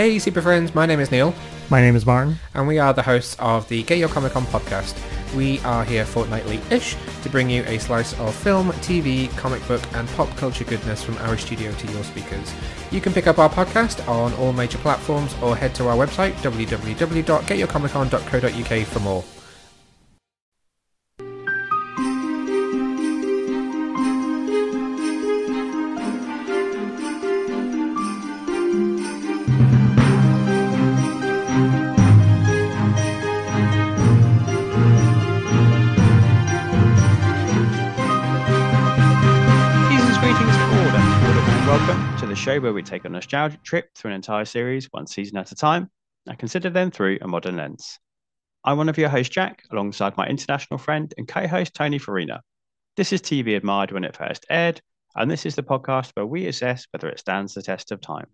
Hey, super friends, my name is Neil, My name is Martin. and we are the hosts of the Get Your Comic Con podcast. We are here fortnightly-ish to bring you a slice of film, TV, comic book, and pop culture goodness from our studio to your speakers. You can pick up our podcast on all major platforms or head to our website www.getyourcomiccon.co.uk for more. Welcome to the show where we take a nostalgic trip through an entire series, one season at a time, and consider them through a modern lens. I'm one of your hosts, Jack, alongside my international friend and co-host Tony Farina. This is TV admired when it first aired, and this is the podcast where we assess whether it stands the test of time.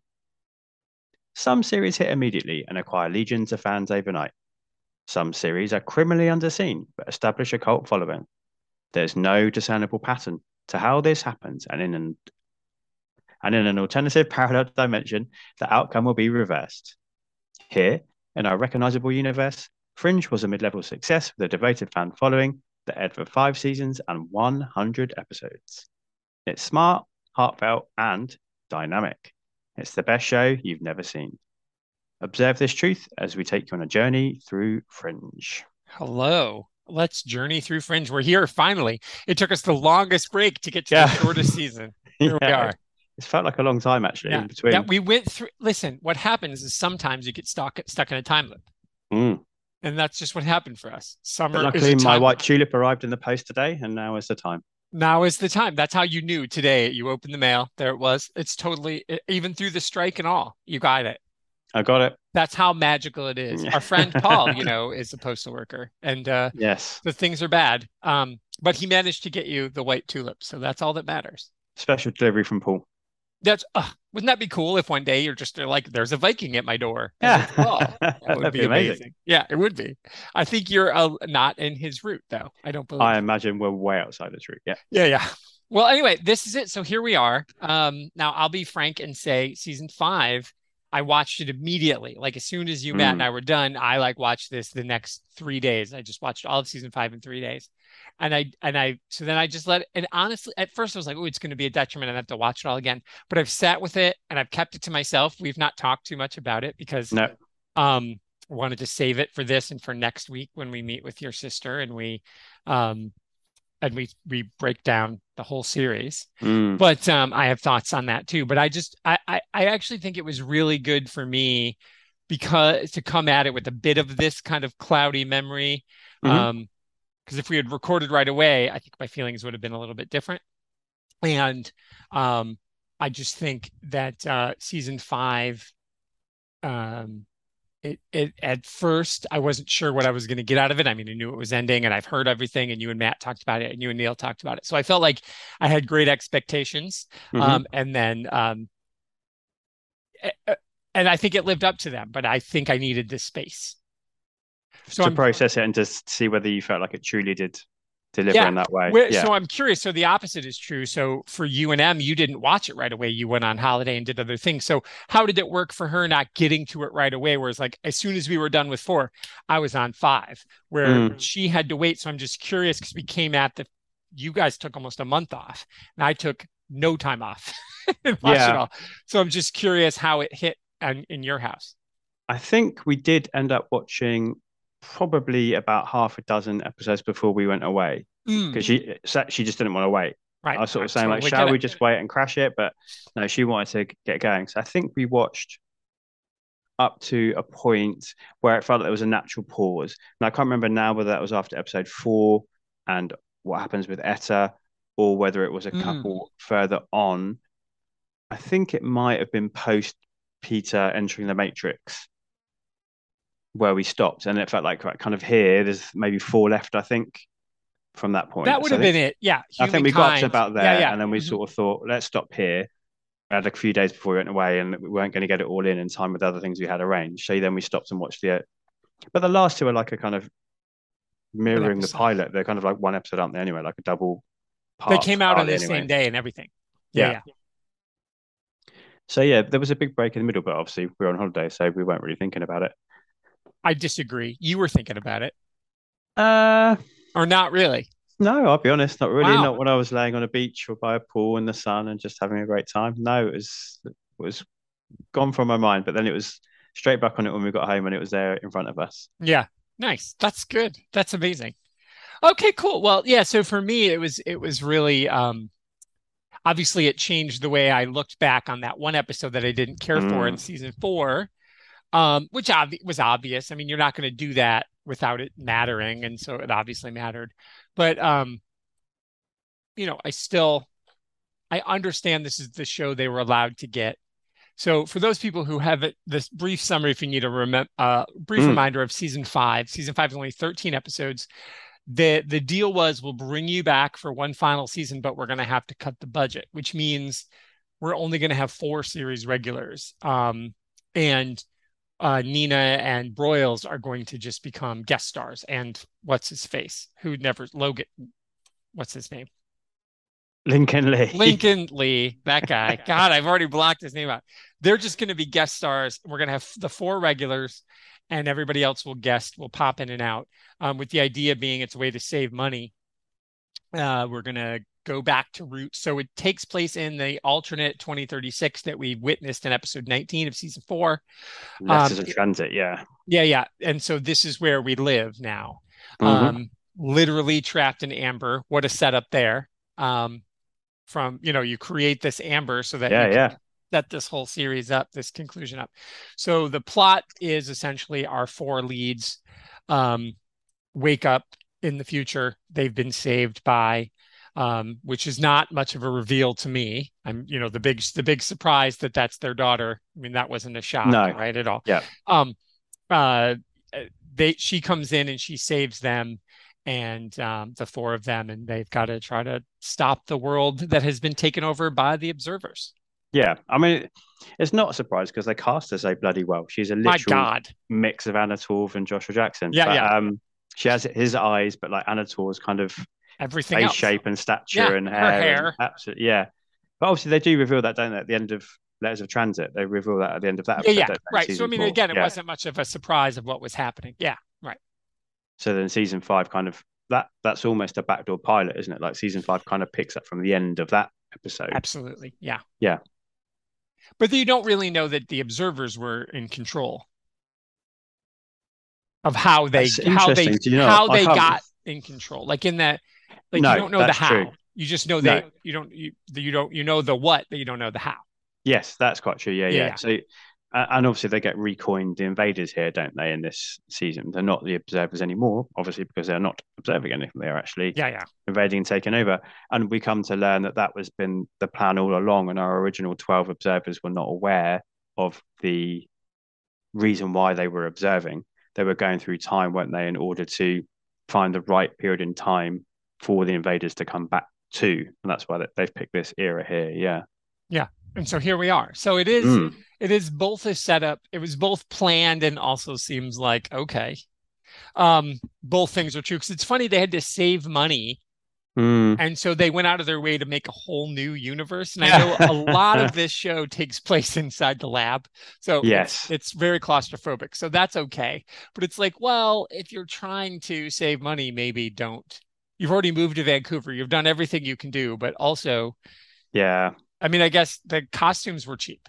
Some series hit immediately and acquire legions of fans overnight. Some series are criminally underseen but establish a cult following. There's no discernible pattern to how this happens, and in an and in an alternative parallel dimension, the outcome will be reversed. Here, in our recognizable universe, Fringe was a mid-level success with a devoted fan following that aired for five seasons and 100 episodes. It's smart, heartfelt, and dynamic. It's the best show you've never seen. Observe this truth as we take you on a journey through Fringe. Hello. Let's journey through Fringe. We're here finally. It took us the longest break to get to Yeah. the shortest season. Here we are. It's felt like a long time actually Yeah. in between. Yeah, we went through. Listen, what happens is sometimes you get stuck stuck in a time loop, Mm. and that's just what happened for us. Summer. But luckily, my white loop. tulip arrived in the post today, and now is the time. Now is the time. That's how you knew today. You opened the mail. There it was. It's totally even through the strike and all. You got it. I got it. That's how magical it is. Our friend Paul, you know, is a postal worker, and uh, Yes. the things are bad. Um, but he managed to get you the white tulip, so that's all that matters. Special delivery from Paul. That's uh, wouldn't that be cool if one day you're just like, there's a Viking at my door? Yeah. Oh, that would be be amazing. amazing. Yeah, it would be. I think you're uh, not in his route though. I don't believe. I imagine we're way outside this route. Yeah. Yeah, yeah. Well, anyway, this is it. So here we are. Um, now I'll be frank and say season five, I watched it immediately. Like as soon as you, Matt, and Mm. I were done, I like watched this the next three days. I just watched all of season five in three days. And I and I so then I just let it and honestly at first I was like, oh, it's gonna be a detriment. I have to watch it all again. But I've sat with it and I've kept it to myself. We've not talked too much about it because No. um wanted to save it for this and for next week when we meet with your sister and we um and we we break down the whole series Mm. but um i have thoughts on that too but i just I, I i actually think it was really good for me because to come at it with a bit of this kind of cloudy memory Mhm. um because if we had recorded right away i think my feelings would have been a little bit different and um i just think that uh season five um it, it at first I wasn't sure what I was going to get out of it. I mean, I knew it was ending and I've heard everything and you and Matt talked about it and you and Neil talked about it. So I felt like I had great expectations. Mhm. Um, and then um and I think it lived up to them, but I think I needed this space. So to I'm process it and to see whether you felt like it truly did deliver Yeah. in that way. Where, yeah. So I'm curious. So the opposite is true. So for you and M, you didn't watch it right away. You went on holiday and did other things. So how did it work for her not getting to it right away? Whereas like as soon as we were done with four, I was on five, where Mm. she had to wait. So I'm just curious because we came at the you guys took almost a month off and I took no time off and it Yeah. all. So I'm just curious how it hit on, in your house. I think we did end up watching probably about half a dozen episodes before we went away Mm, because she she just didn't want to wait. right. I was sort of saying like, shall we just wait and crash it? But no, she wanted to get going. So I think we watched up to a point where it felt like there was a natural pause. And I can't remember now whether that was after episode four and what happens with Etta, or whether it was a Mm. couple further on. I think it might have been post Peter entering the Matrix where we stopped, and it felt like right, kind of here. There's maybe four left, I think, from that point. That would So have think- been it. Yeah. I think we got to about there, Yeah, yeah. and then we Mhm. sort of thought, let's stop here. We had a few days before we went away, and we weren't going to get it all in in time with other things we had arranged. So then we stopped and watched the. But the last two are like a kind of mirroring the pilot. They're kind of like one episode, aren't they? Anyway, like a double. They came out on the anyway. same day and everything. Yeah. Yeah. yeah. So yeah, there was a big break in the middle, but obviously we were on holiday, so we weren't really thinking about it. I disagree. You were thinking about it, Uh, or not really? no, I'll be honest, not really. Wow. Not when I was laying on a beach or by a pool in the sun and just having a great time. No, it was it was gone from my mind. But then it was straight back on it when we got home and it was there in front of us. Yeah, nice. That's good. That's amazing. Okay, cool. Well, yeah, so for me it was it was really um obviously it changed the way I looked back on that one episode that I didn't care for in Mm. season 4. Um which obvi was obvious. I mean, you're not going to do that without it mattering and so it obviously mattered. But um you know, I still I understand this is the show they were allowed to get. So for those people who have it, this brief summary, if you need a remem- uh, brief Mm. reminder of season five, season five is only 13 episodes. The the deal was we'll bring you back for one final season, but we're going to have to cut the budget, which means we're only going to have four series regulars. Um, and uh, Nina and Broyles are going to just become guest stars. And what's his face? Who never Logan? What's his name? Lincoln Lee. Lincoln Lee, that guy. God, I've already blocked his name out. They're just going to be guest stars. We're going to have the four regulars, and everybody else will guest, will pop in and out. Um, with the idea being it's a way to save money. Uh, we're going to go back to roots. So it takes place in the alternate 2036 that we witnessed in episode 19 of season four. Letters um, of transit. Yeah. Yeah, yeah. And so this is where we live now. Mhm. Um, literally trapped in amber. What a setup there. Um, from you know, you create this amber so that yeah. Yeah. set this whole series up, this conclusion up. So the plot is essentially our four leads um, wake up in the future. They've been saved by, um, which is not much of a reveal to me. I'm, you know, the big the big surprise that that's their daughter. I mean, that wasn't a shock, No. right at all. Yeah. Um, uh, they she comes in and she saves them. And um, the four of them, and they've got to try to stop the world that has been taken over by the observers. Yeah. I mean, it's not a surprise because they cast her so bloody well. She's a literal God. mix of Anna Torv and Joshua Jackson. Yeah, But, yeah. Um, she has his eyes, but like Anna Torv's kind of everything face else. shape and stature Yeah, and her hair. and- absolutely, yeah. But obviously, they do reveal that, don't they? At the end of Letters of Transit, they reveal that at the end of that. Yeah, episode, yeah, don't right. So I mean, four. again, it Yeah. wasn't much of a surprise of what was happening. Yeah, right. So then season five kind of that that's almost a backdoor pilot, isn't it? Like season five kind of picks up from the end of that episode. Absolutely. Yeah. Yeah. But you don't really know that the observers were in control of how they how they you know, how I they can't- got in control. Like in that, like No, you don't know the that's how. true. You just know that No. you don't you you don't you know the what, but you don't know the how. Yes, that's quite true. Yeah, Yeah, yeah. So, and obviously they get recoined the invaders here, don't they? In this season, they're not the observers anymore, obviously because they're not observing anything. They're actually Yeah, yeah. invading and taking over. And we come to learn that that was been the plan all along, and our original twelve observers were not aware of the reason why they were observing. They were going through time, weren't they, in order to find the right period in time for the invaders to come back to, and that's why they- they've picked this era here. Yeah. Yeah, and so here we are. So it is Mm. it is both a setup. It was both planned and also seems like okay. Um, both things are true because it's funny they had to save money, Mm. and so they went out of their way to make a whole new universe. And I know a lot of this show takes place inside the lab, so it's- Yes. it's, very claustrophobic. So that's okay. But it's like, well, if you're trying to save money, maybe don't. You've already moved to Vancouver. You've done everything you can do, but also, Yeah. I mean, I guess the costumes were cheap.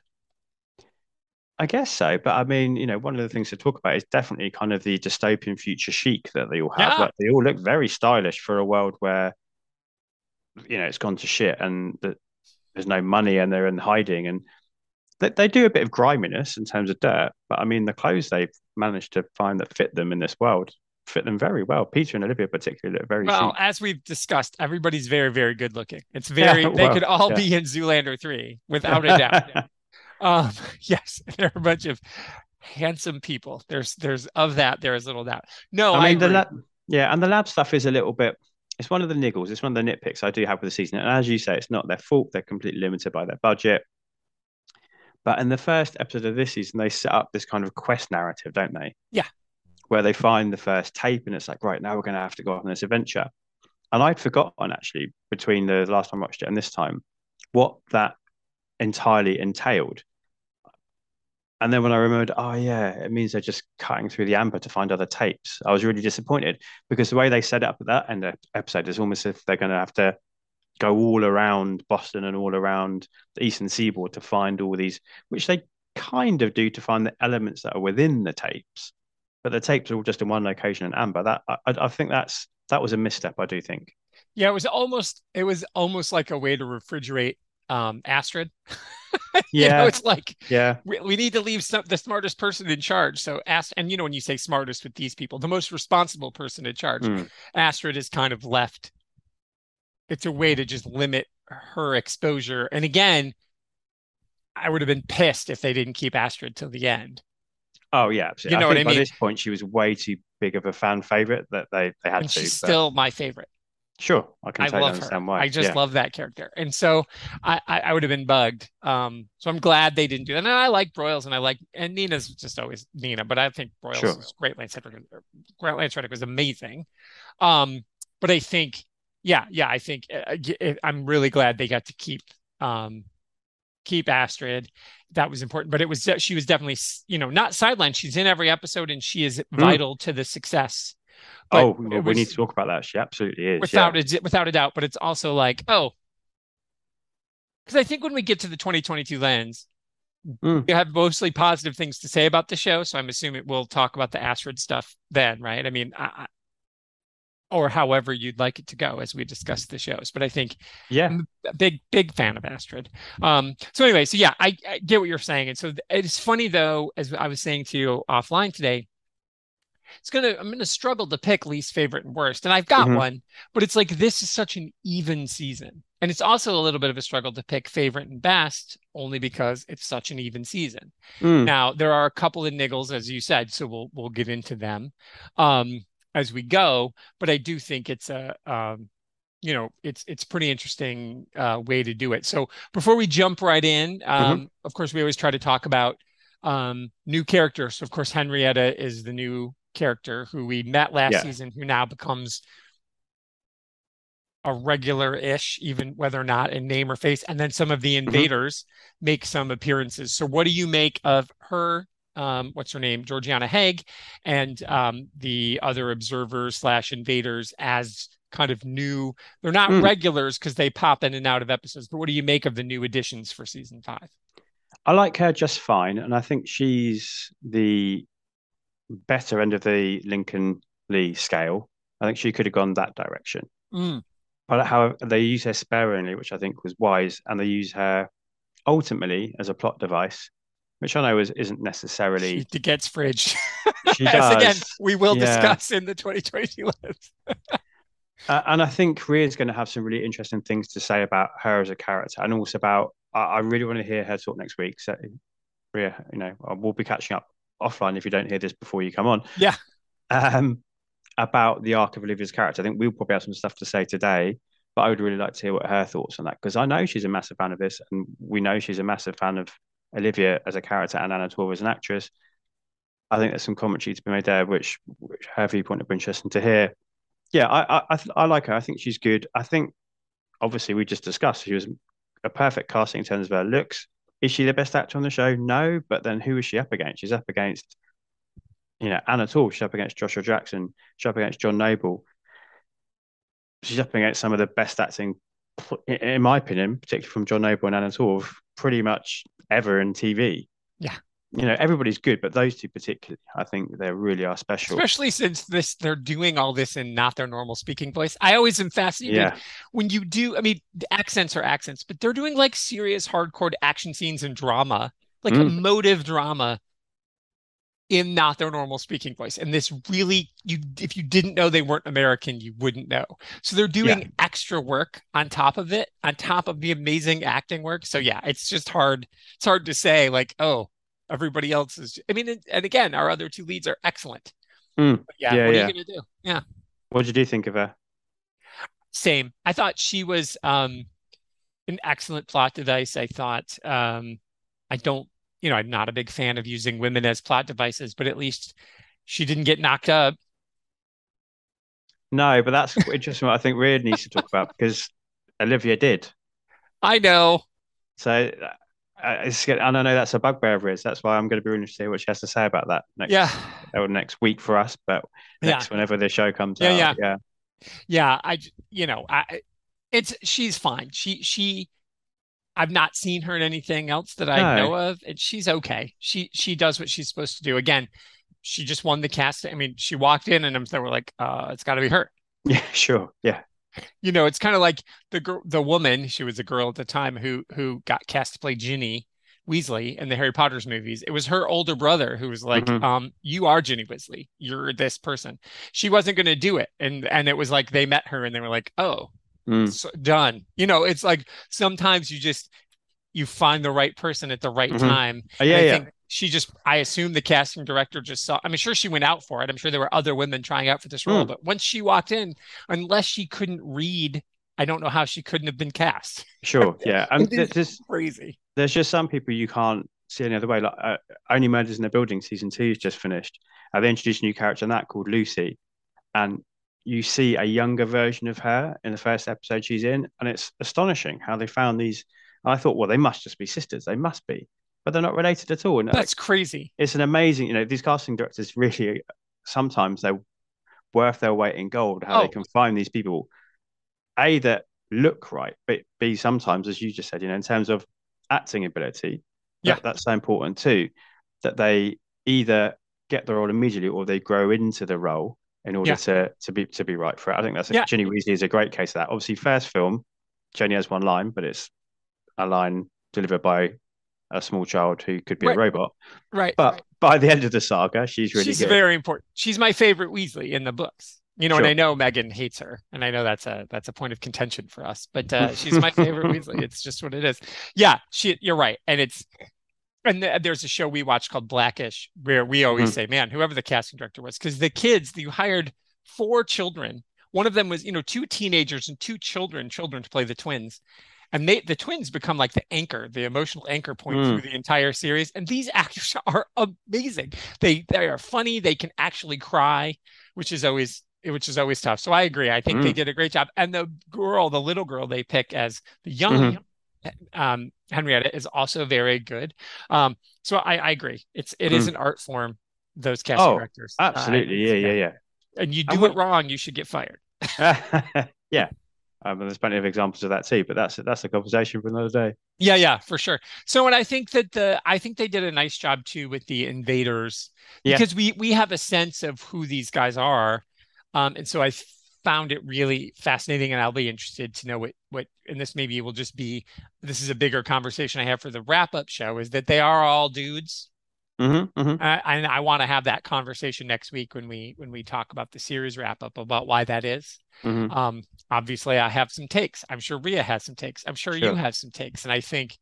I guess so, but I mean, you know, one of the things to talk about is definitely kind of the dystopian future chic that they all have. Yeah. Like they all look very stylish for a world where, you know, it's gone to shit and that there's no money and they're in hiding and they, they do a bit of griminess in terms of dirt, but I mean, the clothes they've managed to find that fit them in this world fit them very well. Peter and Olivia particularly look very Well, chic. as we've discussed, everybody's very, very good looking. It's very, Yeah, they could all yeah. be in Zoolander 3 without a doubt. Um, yes, they're a bunch of handsome people. There's, there's of that, there is little doubt. No, I, I the lab, yeah, and the lab stuff is a little bit. It's one of the niggles. It's one of the nitpicks I do have with the season. And as you say, it's not their fault. They're completely limited by their budget. But in the first episode of this season, they set up this kind of quest narrative, don't they? Yeah. Where they find the first tape, and it's like, right now we're going to have to go on this adventure. And I'd forgotten actually between the last time I watched it and this time what that entirely entailed. And then when I remembered, oh yeah, it means they're just cutting through the amber to find other tapes. I was really disappointed because the way they set up at that end of the episode is almost if they're going to have to go all around Boston and all around the eastern seaboard to find all these, which they kind of do to find the elements that are within the tapes. But the tapes are all just in one location in amber. That I, I think that's that was a misstep. I do think. Yeah, it was almost it was almost like a way to refrigerate um Astrid. yeah, know, it's like yeah, we, we need to leave some, the smartest person in charge. So Ast and you know when you say smartest with these people, the most responsible person in charge, Mm. Astrid is kind of left. It's a way to just limit her exposure. And again, I would have been pissed if they didn't keep Astrid till the end. Oh yeah, absolutely. You know I what I by this point she was way too big of a fan favorite that they they had And to. she's but still my favorite. sure, I can I totally love her. understand why. I just yeah. love that character. And so I, I, I would have been bugged. Um, so I'm glad they didn't do that. And I like Broyles and I like and Nina's just always Nina, but I think Broyles Sure. is great. Lance Reddick, Grant Lance Reddick was amazing. Um, but I think, yeah, yeah, I think uh, uh, I'm really glad they got to keep um keep Astrid. That was important, but it was she was definitely you know not sidelined. She's in every episode and she is vital to the success. But oh, it well, we need to talk about that. She absolutely is. without yeah. a without a doubt. But it's also like, oh, because I think when we get to the 2022 lens, Mm. we have mostly positive things to say about the show. So I'm assuming we'll talk about the Astrid stuff then, right? I mean, I, or however you'd like it to go as we discuss the shows. But I think yeah. I'm a big big fan of Astrid. Um, so anyway, so yeah, I, I get what you're saying, and so it's funny though, as I was saying to you offline today. It's gonna I'm gonna struggle to pick least favorite and worst, and I've got Mhm. one, but it's like this is such an even season, and it's also a little bit of a struggle to pick favorite and best, only because it's such an even season. Mm. Now there are a couple of niggles, as you said, so we'll we'll get into them um, as we go. But I do think it's a um, you know it's it's pretty interesting uh, way to do it. So before we jump right in, um, of course we always try to talk about um, new characters. So of course Henrietta is the new character who we met last Yeah. season, who now becomes a regular-ish, even whether or not in name or face. And then some of the invaders make some appearances. So what do you make of her? Um, what's her name? Georgina Haig, and um, the other observers slash invaders as kind of new. They're not Mm. regulars because they pop in and out of episodes. But what do you make of the new additions for season five? I like her just fine, and I think she's the better end of the Lincoln Lee scale. I think she could have gone that direction. Mm. But however, they use her sparingly, which I think was wise, and they use her ultimately as a plot device, which I know is, isn't necessarily. She gets fridge. She does, again, we will Yeah. discuss in the 2022 list. Uh, and I think Rhea's going to have some really interesting things to say about her as a character, and also about. I, I really want to hear her talk next week. So, Rhea, you know, uh, we'll be catching up offline if you don't hear this before you come on. Yeah. Um, about the arc of Olivia's character, I think we'll probably have some stuff to say today. But I would really like to hear what her thoughts on that because I know she's a massive fan of this, and we know she's a massive fan of Olivia as a character and Anna Torv as an actress. I think there's some commentary to be made there, which, which her viewpoint would be interesting to hear. Yeah, I I, I, like her. I think she's good. I think obviously we just discussed she was a perfect casting in terms of her looks. Is she the best actor on the show? No, but then who is she up against? She's up against, you know, Anna Torv. She's up against Joshua Jackson. She's up against John Noble. She's up against some of the best acting, in- in my opinion, particularly from John Noble and Anna Torv, pretty much ever in TV. Yeah. You know, everybody's good, but those two particularly, I think they really are special. Especially since this they're doing all this in not their normal speaking voice. I always am fascinated Yeah. when you do, I mean, the accents are accents, but they're doing like serious hardcore action scenes and drama, like Mm. emotive drama in not their normal speaking voice. And this really, you if you didn't know they weren't American, you wouldn't know. So they're doing extra work on top of it, on top of the amazing acting work. So yeah, it's just hard. It's hard to say like, oh, everybody else is. I mean, and, and again, our other two leads are excellent. Mm. But yeah, Yeah, what yeah. are you gonna do? Yeah. What did you think of her? Same. I thought she was um an excellent plot device. I thought um I don't, you know, I'm not a big fan of using women as plot devices, but at least she didn't get knocked up. No, but that's interesting. What I think Reed needs to talk about because Olivia did. I know. So uh, uh. And I know that's a bugbear of his. That's why I'm going to be really interested to hear what she has to say about that next, Yeah. or next week for us, but Yeah. whenever the show comes Yeah, out. yeah. yeah. Yeah, I you know, I it's she's fine. She she I've not seen her in anything else that I No. know of, and she's okay. She she does what she's supposed to do. Again, she just won the cast. I mean, she walked in and I'm they were like, uh, it's got to be her. Yeah, sure. Yeah. You know, it's kind of like the girl, the woman. She was a girl at the time who who got cast to play Ginny Weasley in the Harry Potter's movies. It was her older brother who was like, Mhm. um, "You are Ginny Weasley. You're this person." She wasn't going to do it, and and it was like they met her and they were like, "Oh, Mm. so done." You know, it's like sometimes you just you find the right person at the right Mhm. time. Uh, yeah, I yeah. think she just, I assume the casting director just saw, I'm sure she went out for it. I'm sure there were other women trying out for this role, Mm. but once she walked in, unless she couldn't read, I don't know how she couldn't have been cast. Sure. Yeah. And It is there's crazy. there's just some people you can't see any other way. Like uh, Only Murders in the Building season two is just finished. Uh, they introduced a new character in that called Lucy, and you see a younger version of her in the first episode she's in, and it's astonishing how they found these. I thought, well, they must just be sisters. They must be, but they're not related at all. And uh, That's crazy. it's an amazing, you know, these casting directors really sometimes they're worth their weight in gold. How Oh. they can find these people, a that look right, but b sometimes, as you just said, you know, in terms of acting ability, Yeah. that, that's so important too. That they either get the role immediately or they grow into the role in order Yeah. to to be to be right for it. I think that's a, Yeah. Ginny Weasley is a great case of that. Obviously, first film, Ginny has one line, but it's a line delivered by a small child who could be Right. a robot. Right. But by the end of the saga, she's really She's good. very important. She's my favorite Weasley in the books. You know, and I know Megan hates her, and I know that's a that's a point of contention for us. But uh, she's my favorite Weasley. It's just what it is. Yeah, she. You're right, and it's and th- there's a show we watched called Blackish where we always Mhm. say, man, whoever the casting director was, because the kids you hired four children. One of them was, you know, two teenagers and two children, children to play the twins. And they the twins become like the anchor, the emotional anchor point Mm. through the entire series. And these actors are amazing. They they are funny. They can actually cry, which is always which is always tough. So I agree. I think they Mm. did a great job. And the girl, the little girl they pick as the young um, Henrietta is also very good. Um, so I, I agree. It's it is Mm. an art form. Those casting Oh, directors, Uh, Absolutely, yeah, yeah, yeah. And you do it wrong, you should get fired. yeah. Um, and there's plenty of examples of that too, but that's that's a conversation for another day. Yeah, yeah, for sure. So, and I think that the I think they did a nice job too with the invaders Yeah. because we we have a sense of who these guys are, um, and so I found it really fascinating, and I'll be interested to know what what. And this maybe will just be this is a bigger conversation I have for the wrap up show is that they are all dudes, Mm-hmm, mm-hmm. uh, and I want to have that conversation next week when we when we talk about the series wrap up about why that is. Mm-hmm. Um, obviously, I have some takes. I'm sure Ria has some takes. I'm sure you have some takes, and I think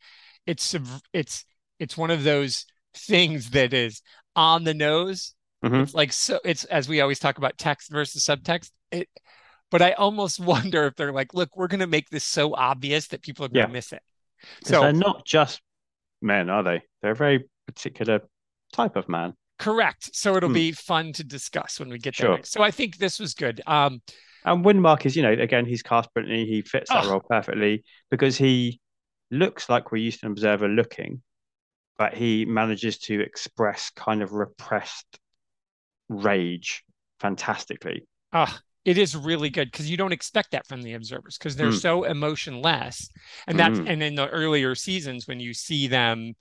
it's it's it's one of those things that is on the nose. Mhm. It's like so. It's as we always talk about text versus subtext. It, but I almost wonder if they're like, look, we're going to make this so obvious that people are going to Yeah. miss it. So they're not just men, are they? They're a very particular type of man. correct. So it'll Hmm. be fun to discuss when we get Sure. there. So I think this was good. Um, And Windmark is, you know, again, he's cast brilliantly. He fits that Oh. role perfectly because he looks like we're used to an observer looking, but he manages to express kind of repressed rage fantastically. Ah, it is really good because you don't expect that from the observers because they're Mm. so emotionless. And that's Mm. and in the earlier seasons when you see them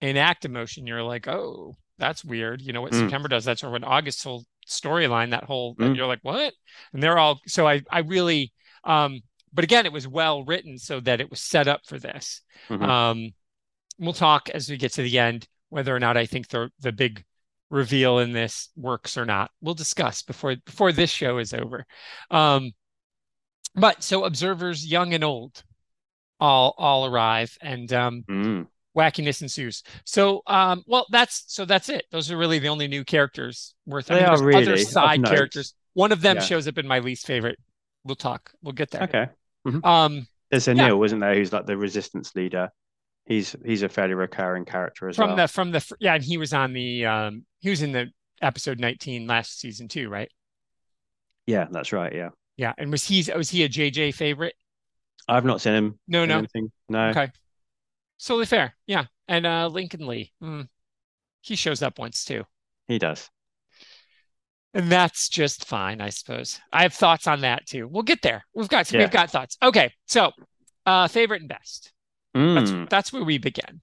enact emotion, you're like, oh, that's weird. You know what Mm. September does? That's or when August's whole storyline, that whole Mm. you're like, what? And they're all so I I really um but again, it was well written so that it was set up for this. Mhm. Um we'll talk as we get to the end whether or not I think the the big reveal in this works or not. We'll discuss before before this show is over. Um, but so observers, young and old, all all arrive, and um, Mm. wackiness ensues. So, um, well, that's so that's it. Those are really the only new characters worth. I They mean, are really other side characters. One of them Yeah. shows up in my least favorite. We'll talk. We'll get there. Okay. Um, There's a Yeah. Neil, isn't there, who's like the resistance leader. He's he's a fairly recurring character as from well. the from the yeah, and he was on the um he was in the episode 19 last season too, right? Yeah, that's right. Yeah. Yeah, and was he was he a JJ favorite? I've not seen him No, no. anything. No. Okay. Solely fair. Yeah. And uh, Lincoln Lee, mm, he shows up once too. He does. And that's just fine, I suppose. I have thoughts on that too. We'll get there. We've got Yeah. we've got thoughts. Okay, so uh favorite and best. That's Mm. that's where we begin.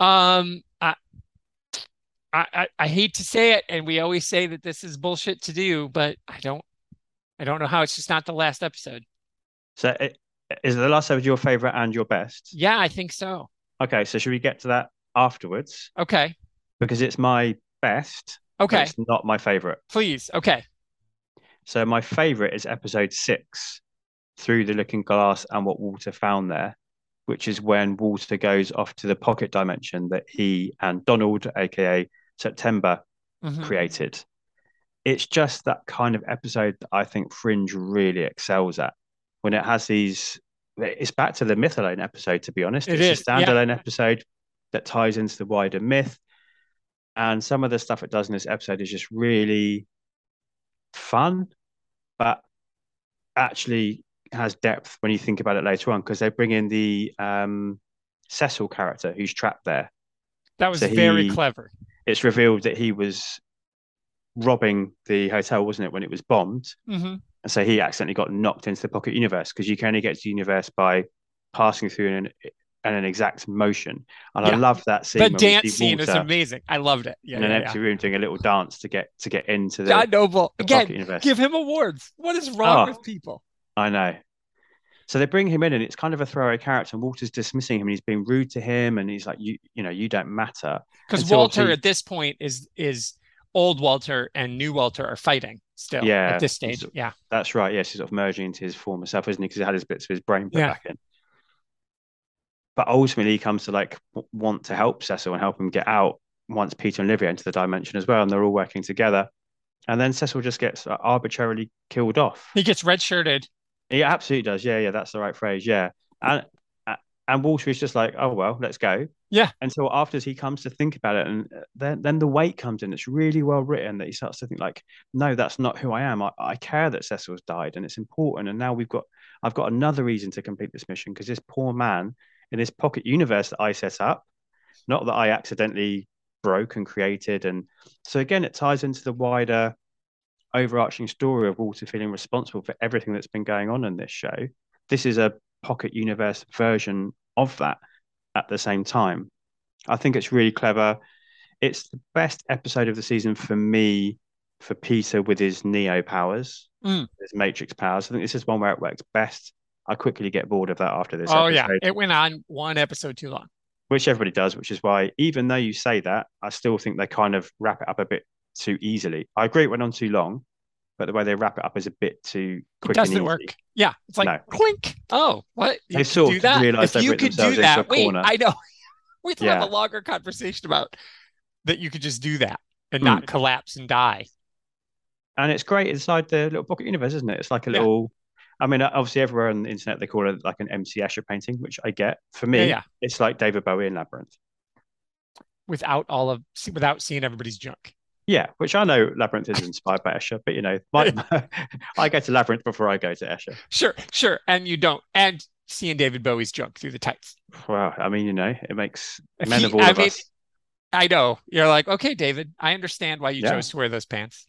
Um I, I I hate to say it, and we always say that this is bullshit to do, but I don't I don't know how it's just not the last episode. So, it, is the last episode your favorite and your best? Yeah, I think so. Okay, so should we get to that afterwards? Okay. Because it's my best, Okay. it's not my favorite. Please. Okay. So my favorite is episode six, Through the Looking Glass and What Walter Found There, which is when Walter goes off to the pocket dimension that he and Donald, aka September, Mhm. created. It's just that kind of episode that I think Fringe really excels at. When it has these, it's back to the myth Mythalone episode, to be honest. It it's is, a yeah. standalone episode that ties into the wider myth. And some of the stuff it does in this episode is just really fun, but actually has depth when you think about it later on because they bring in the um, Cecil character who's trapped there. That was So very he- clever. It's revealed that he was robbing the hotel, wasn't it, when it was bombed? hmm And so he accidentally got knocked into the pocket universe because you can only get to the universe by passing through an, an, an exact motion. And Yeah. I love that scene. The dance scene is amazing. I loved it. Yeah, in an yeah, empty room doing a little dance to get to get into the, yeah. John Noble the again. Give him awards. What is wrong Oh. with people? I know. So they bring him in, and it's kind of a throwaway character. And Walter's dismissing him, and he's being rude to him, and he's like, "You, you know, you don't matter." Because Walter obviously- at this point is is old Walter and new Walter are fighting still Yeah, at this stage. Yeah. That's right. Yes, he's sort of merging into his former self, isn't he? Because he had his bits of his brain put Yeah. back in. But ultimately, he comes to like want to help Cecil and help him get out once Peter and Livia enter the dimension as well, and they're all working together. And then Cecil just gets uh, arbitrarily killed off. He gets redshirted. He absolutely does. Yeah, yeah, that's the right phrase. Yeah, and and Walter is just like, oh well, let's go. Yeah. And so after he comes to think about it, and uh, then then the weight comes in. It's really well written that he starts to think like, no, that's not who I am. I, I care that Cecil's died, and it's important. And now we've got, I've got another reason to complete this mission because this poor man in this pocket universe that I set up, not that I accidentally broke and created, and so again, it ties into the wider overarching story of Walter feeling responsible for everything that's been going on in this show. This is a pocket universe version of that at the same time. I think it's really clever. It's the best episode of the season for me for Peter with his Neo powers, Mm. his Matrix powers. I think this is one where it works best. I quickly get bored of that after this oh yeah. It went on one episode too long. which everybody does, which is why even though you say that, I still think they kind of wrap it up a bit too easily. I agree it went on too long, but the way they wrap it up is a bit too It quick and doesn't work. Yeah. It's like No. clink. Oh, what? You They could sort do that. If you could do that, wait, corner. I know. We have to have a longer conversation about that you could just do that and Hmm. not collapse and die. and it's great inside the little pocket universe, isn't it? It's like a Yeah. little. I mean, obviously, everywhere on the internet they call it like an MC Escher painting, which I get. For me, Yeah, yeah. it's like David Bowie in Labyrinth. Without all of without seeing everybody's junk. Yeah, which I know Labyrinth is inspired by Escher, but you know, my, I go to Labyrinth before I go to Escher. Sure, sure. And you don't. And seeing David Bowie's junk through the tights. Well, I mean, you know, it makes men he- of all I of mean, us. I know. You're like, okay, David, I understand why you Yeah. chose to wear those pants.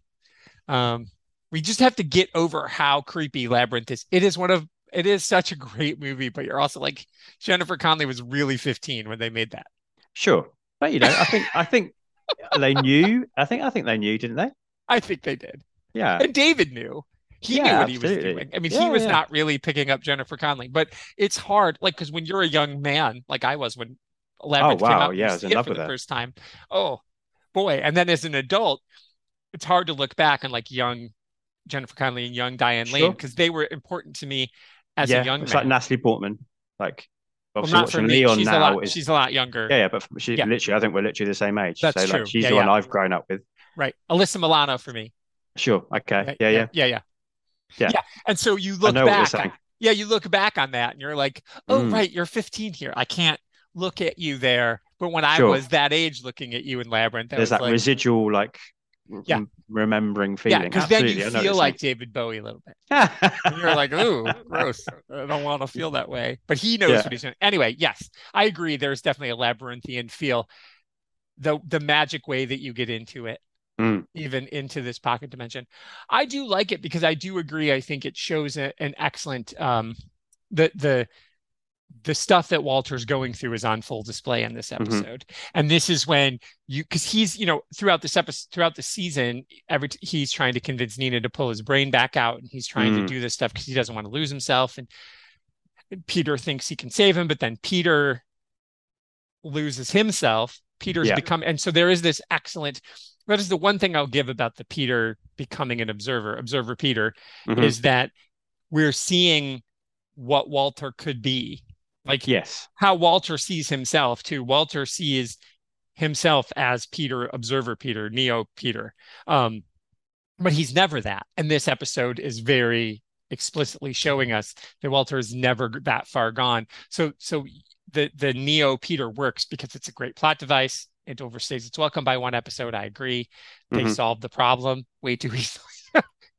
Um, we just have to get over how creepy Labyrinth is. It is one of it is such a great movie, but you're also like Jennifer Connelly was really 15 when they made that. Sure, but you know, I think I think they knew. I think I think they knew, didn't they? I think they did. Yeah, And David knew. He Yeah, knew what he was doing. I mean, he was yeah. not really picking up Jennifer Connelly, but it's hard, like, because when you're a young man, like I was when Labyrinth oh, came Oh, wow. out, and you Yeah, I was in see it love for with the first time. Oh boy! And then as an adult, it's hard to look back on like young Jennifer Connelly and young Diane Lane because they were important to me as yeah, a young it's man. like Natalie Portman. Like, obviously, not for watching me. Leon She's a lot. is She's a lot younger. yeah, yeah, but she Yeah. literally, I think we're literally the same age. That's so like, true. she's Yeah, the one. I've grown up with. Right. Alyssa Milano for me. Sure. Okay. Yeah. Yeah. yeah, yeah, Yeah. And so you look know what you're back. saying. yeah, you look back on that and you're like, oh, Mm. right, you're 15 here. I can't look at you there. But when I was that age looking at you in Labyrinth, There's was that like, residual like Yeah. remembering feeling. Yeah, because then you I feel like David Bowie a little bit. you're like, ooh, gross. I don't want to feel that way. But he knows Yeah. what he's doing. Anyway, yes, I agree. There's definitely a labyrinthian feel. The the magic way that you get into it, Mm. even into this pocket dimension. I do like it because I do agree. I think it shows a, an excellent um the the the stuff that Walter's going through is on full display in this Mhm. episode. And this is when you because he's, you know, throughout this episode throughout the season, every t- he's trying to convince Nina to pull his brain back out and he's trying Mm. to do this stuff because he doesn't want to lose himself. And Peter thinks he can save him, but then Peter loses himself. Peter's Yeah. become and so there is this excellent that is the one thing I'll give about the Peter becoming an observer, observer Peter, Mhm. is that we're seeing what Walter could be. Like yes. how Walter sees himself too. Walter sees himself as Peter, observer Peter, Neo Peter. Um, but he's never that. And this episode is very explicitly showing us that Walter is never that far gone. So so the the Neo Peter works because it's a great plot device. It overstays its welcome by one episode. I agree. They Mhm. solved the problem way too easily.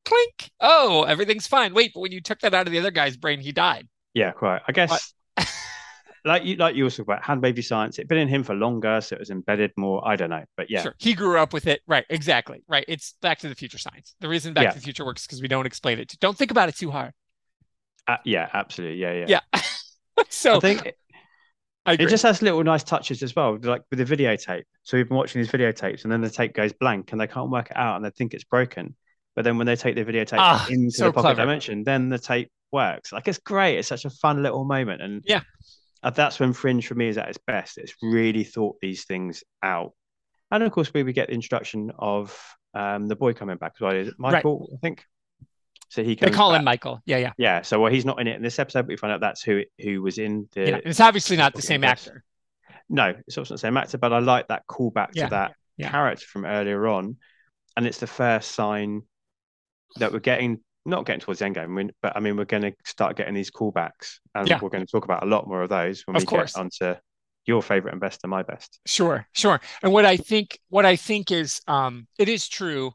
Clink. Oh, everything's fine. Wait, but when you took that out of the other guy's brain, he died. Yeah, quite. I guess like you like you also about hand wavy science, it'd been in him for longer, so it was embedded more. I don't know. But yeah. Sure. He grew up with it. Right. Exactly. Right. It's Back to the Future science. The reason Back Yeah. to the Future works because we don't explain it. Don't think about it too hard. Uh, yeah, absolutely. Yeah, yeah. Yeah. so I think it, I it just has little nice touches as well, like with the videotape. So we've been watching these videotapes, and then the tape goes blank, and they can't work it out, and they think it's broken. But then when they take the videotape Ah, into so the pocket clever. dimension, then the tape works. Like it's great. It's such a fun little moment, and Yeah. That's when Fringe for me is at its best. It's really thought these things out, and of course we we get the introduction of um, the boy coming back as well. Is it Right. Michael? I think. So he they call back. him Michael. Yeah. Yeah. Yeah. So well, he's not in it in this episode, but we find out that's who who was in the. yeah. It's obviously not the same actor. No, it's also not the same actor, but I like that callback Yeah, to that yeah. character from earlier on, and it's the first sign that we're getting not getting towards the end game, but I mean we're going to start getting these callbacks, and Yeah. we're going to talk about a lot more of those when Of we course. get onto your favorite and best and my best. Sure, sure. And what I think, what I think is, um, it is true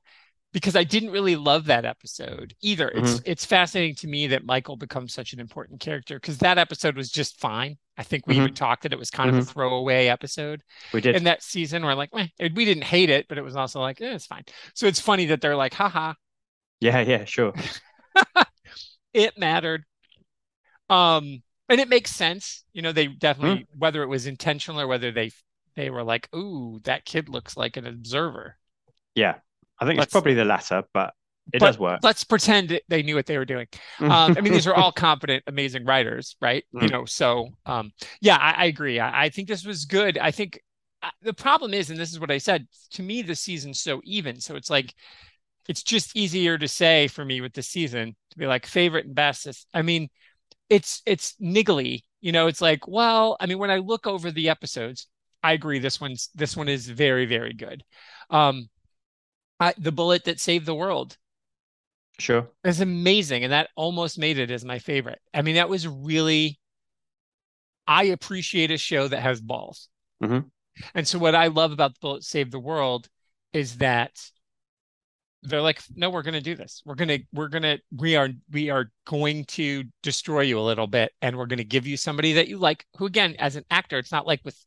because I didn't really love that episode either. It's Mm-hmm. it's fascinating to me that Michael becomes such an important character because that episode was just fine. I think we Mhm. even talked that it was kind of a throwaway episode We did. in that season. We're like, eh, we didn't hate it, but it was also like, eh, it's fine. So it's funny that they're like, haha, yeah, yeah, sure. it mattered. Um, and it makes sense. You know, they definitely Hmm. whether it was intentional or whether they they were like, ooh, that kid looks like an observer. Yeah, I think Let's- it's probably the latter, but it But does work. Let's pretend they knew what they were doing. Um, I mean, these are all competent, amazing writers, right? You Mm. know, so um, yeah, I, I agree. I, I think this was good. I think uh, the problem is, and this is what I said, to me, the season's so even. So it's like, it's just easier to say for me with the season to be like favorite and best. It's- I mean, it's it's niggly, you know. It's like, well, I mean, when I look over the episodes, I agree. This one's this one is very very good. Um, I, the bullet that saved the world sure. is amazing, and that almost made it as my favorite. I mean, that was really. I appreciate a show that has balls, Mhm. and so what I love about the bullet save the world is that they're like, no, we're going to do this. We're going to, we're going to, we are, we are going to destroy you a little bit. And we're going to give you somebody that you like, who again, as an actor, it's not like with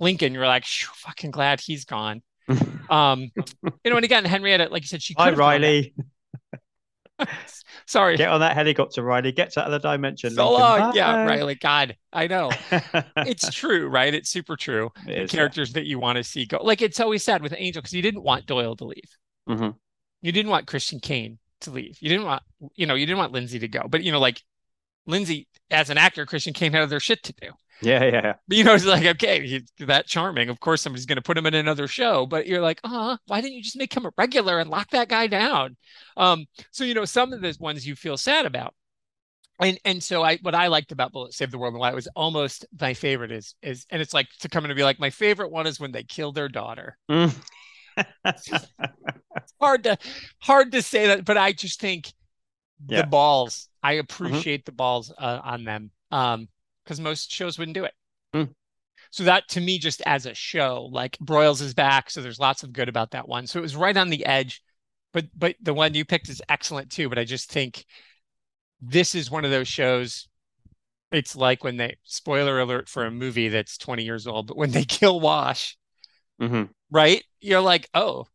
Lincoln, you're like, "Phew, fucking glad he's gone. Um, you know, and again, Henrietta, like you said, she Hi, Riley. Sorry. Get on that helicopter, Riley. Get to other dimension. so long. Yeah, Riley. God, I know. It's true, right? It's super true. It The is, yeah. characters that you want to see go. Like it's always sad with Angel because you didn't want Doyle to leave. Mhm. You didn't want Christian Kane to leave. You didn't want, you know, you didn't want Lindsey to go. But you know, like Lindsey as an actor, Christian Kane had other shit to do. Yeah, yeah. But you know, it's like, okay, he's that charming. Of course, somebody's going to put him in another show. But you're like, uh, why didn't you just make him a regular and lock that guy down? Um, so you know, some of the ones you feel sad about. And and so I what I liked about Bullet Save the World and why it was almost my favorite is is and it's like to come in and be like my favorite one is when they kill their daughter. Mm. It's hard to hard to say that, but I just think Yeah. the balls. I appreciate the balls uh, on them. Um, because most shows wouldn't do it. Mm. So that to me, just as a show, like Broyles is back, so there's lots of good about that one. So it was right on the edge, but but the one you picked is excellent too. But I just think this is one of those shows. It's like when they spoiler alert for a movie that's 20 years old, but when they kill Wash, Mhm. right? You're like, oh,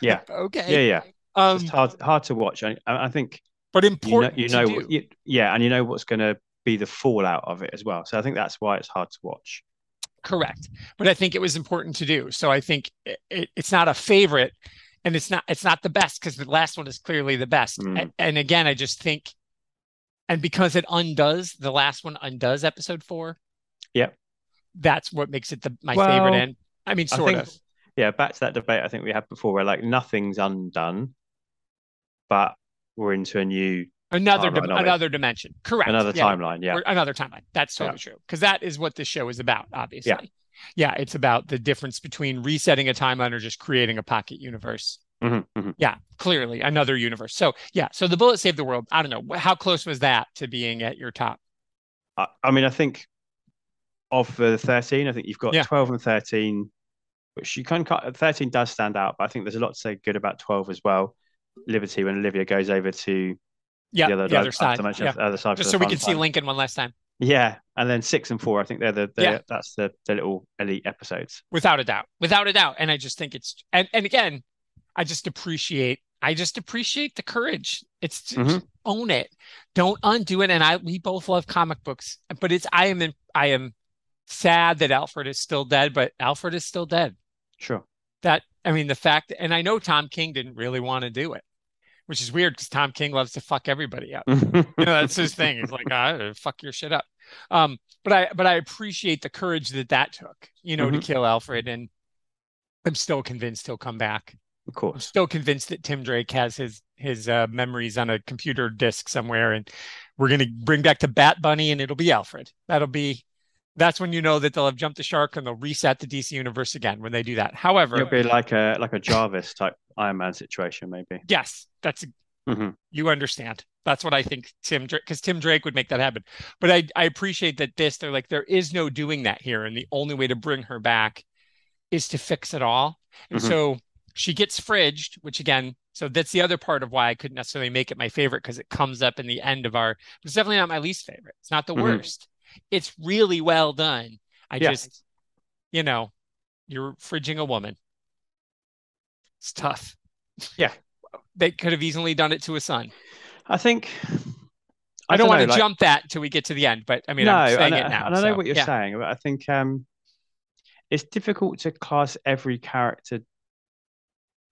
Yeah. okay, Yeah, yeah. Um, It's hard hard to watch. I, I think but you know, important. you to know, do. you- yeah, and you know what's going to be the fallout of it as well. So I think that's why it's hard to watch. Correct. But I think it was important to do. So I think it, it, it's not a favorite and it's not it's not the best because the last one is clearly the best. Mm. And, and again, I just think and because it undoes the last one undoes episode 4. Yep. That's what makes it the my Well, favorite and I mean I sort think- of. Yeah, back to that debate I think we had before, where like nothing's undone, but we're into a new Another dim- another dimension. Correct. another Yeah. timeline. Yeah, Or another timeline. That's totally true. Because that is what this show is about, obviously. Yeah. Yeah, it's about the difference between resetting a timeline or just creating a pocket universe. Mhm, mhm. Yeah, clearly another universe. So yeah, so the bullet saved the world. I don't know how close was that to being at your top. I, I mean, I think of the thirteen, I think you've got Yeah. twelve and thirteen, which you can cut. Thirteen does stand out, but I think there's a lot to say good about twelve as well. Liberty when Olivia goes over to Yeah, the other, the other side. Yeah. the other side, Just so we can see time. Lincoln one last time, Yeah, and then six and four, I think they're the, the Yeah. that's the, the little elite episodes. without a doubt, without a doubt. And I just think it's and and again, I just appreciate. I just appreciate the courage. It's to just own it. Don't undo it. And I we both love comic books, but it's I am in, I am sad that Alfred is still dead, but Alfred is still dead. Sure. that I mean the fact and I know Tom King didn't really want to do it, which is weird because Tom King loves to fuck everybody up. You know, that's his thing. He's like, ah, fuck your shit up. Um, but I but I appreciate the courage that that took, you know, to Mhm. kill Alfred, and I'm still convinced he'll come back. of I'm still convinced that Tim Drake has his his uh, memories on a computer disk somewhere, and we're gonna bring back to Bat Bunny, and it'll be Alfred. That'll be. That's when you know that they'll have jumped the shark and they'll reset the DC universe again when they do that. However, It'll be like a like a Jarvis type Iron Man situation, maybe. Yes, that's Mhm. you understand. That's what I think Tim Drake because Tim Drake would make that happen. But I I appreciate that this they're like there is no doing that here, and the only way to bring her back is to fix it all. And Mhm. so she gets fridged, which again, so that's the other part of why I couldn't necessarily make it my favorite because it comes up in the end of our. It's definitely not my least favorite. It's not the Mhm. worst. It's really well done. I Yeah. just, you know, you're fridging a woman. It's tough. Yeah. They could have easily done it to a son. I think I, don't, know, want to like- jump that until we get to the end, but I mean, no, I'm saying and, it now. and I don't know so, what you're yeah. saying, but I think um, it's difficult to class every character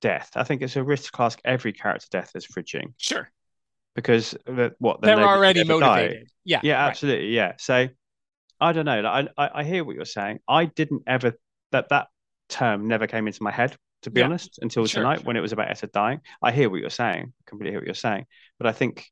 death. I think it's a risk to class every character death as fridging Sure. Because what They're already die. motivated. Yeah. Yeah, right. absolutely. Yeah. So I don't know. Like, I, I I hear what you're saying. I didn't ever that that term never came into my head to be Yeah. honest until Sure, tonight sure. when it was about Etta dying. I hear what you're saying. Completely hear what you're saying. But I think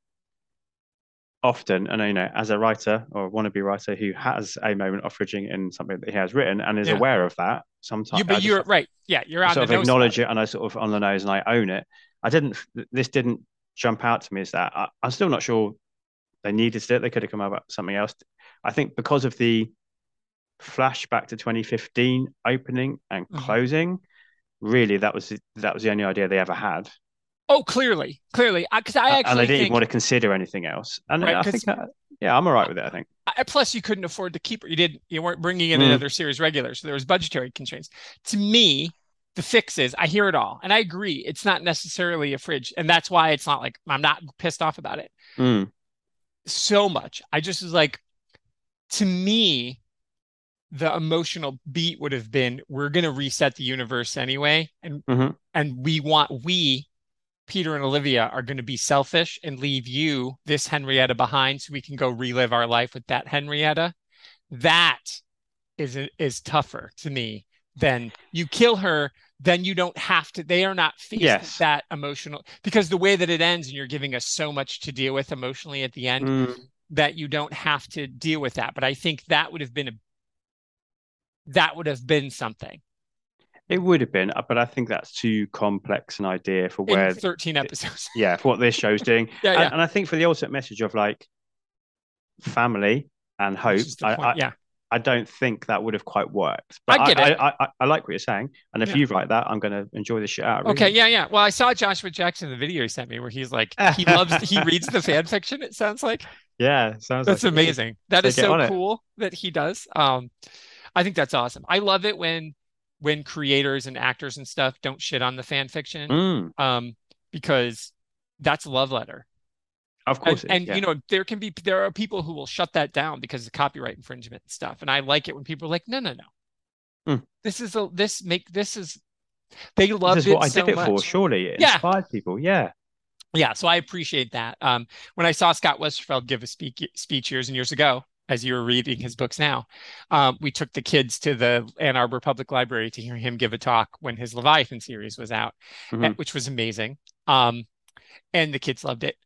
often, and you know, as a writer or a wannabe writer who has a moment of fridging in something that he has written and is Yeah. aware of that, sometimes You, but you're right. Yeah. You're on sort the of acknowledge it and I sort of on the nose and I own it. I didn't. This didn't jump out to me is that. I, I'm still not sure they needed it. They could have come up with something else. I think because of the flashback to 2015 opening and Mhm. closing, really that was that was the only idea they ever had, Oh, clearly, clearly, because I actually and they didn't think, even want to consider anything else. And Right, I think, uh, yeah, I'm all right with it. I think. Plus you couldn't afford to keep. You didn't. You weren't bringing in Mm. another series regular, so there was budgetary constraints. To me, the fix is I hear it all, and I agree. It's not necessarily a fridge, and that's why it's not like I'm not pissed off about it Mm, so much. I just was like, to me, the emotional beat would have been we're going to reset the universe anyway, and Mhm. and we want we. Peter and Olivia are going to be selfish and leave you, this Henrietta, behind so we can go relive our life with that Henrietta. That is is tougher to me than you kill her. Then you don't have to. They are not faced Yes. that emotional because the way that it ends, and you're giving us so much to deal with emotionally at the end mm. that you don't have to deal with that. But I think that would have been a that would have been something It would have been, but I think that's too complex an idea for where in 13 episodes. yeah, for what this show's doing. yeah, and, yeah. and I think for the ultimate message of like family and hope, Which is the I. I, yeah. I don't think that would have quite worked. But I get I, it. I, I, I like what you're saying, and if Yeah. you write that, I'm going to enjoy the shit out of it. Okay, yeah, yeah. Well, I saw Joshua Jackson in the video he sent me where he's like he loves he reads the fan fiction. It sounds like yeah, sounds that's like it amazing. That So is so it. cool that he does. Um, I think that's awesome. I love it when when creators and actors and stuff don't shit on the fan fiction. Mm, Um, because that's a love letter. Of course, is, and yeah. you know, there can be there are people who will shut that down because of copyright infringement and stuff. And I like it when people are like, no, no, no. Hmm. This is a this make this is they love this is it what I so did it for. much. Surely it Yeah. inspired people. Yeah, Yeah, so I appreciate that. Um, when I saw Scott Westerfeld give a speak, speech years and years ago, as you were reading his books now, um, we took the kids to the Ann Arbor Public Library to hear him give a talk when his Leviathan series was out, Mhm. uh, which was amazing. Um, and the kids loved it.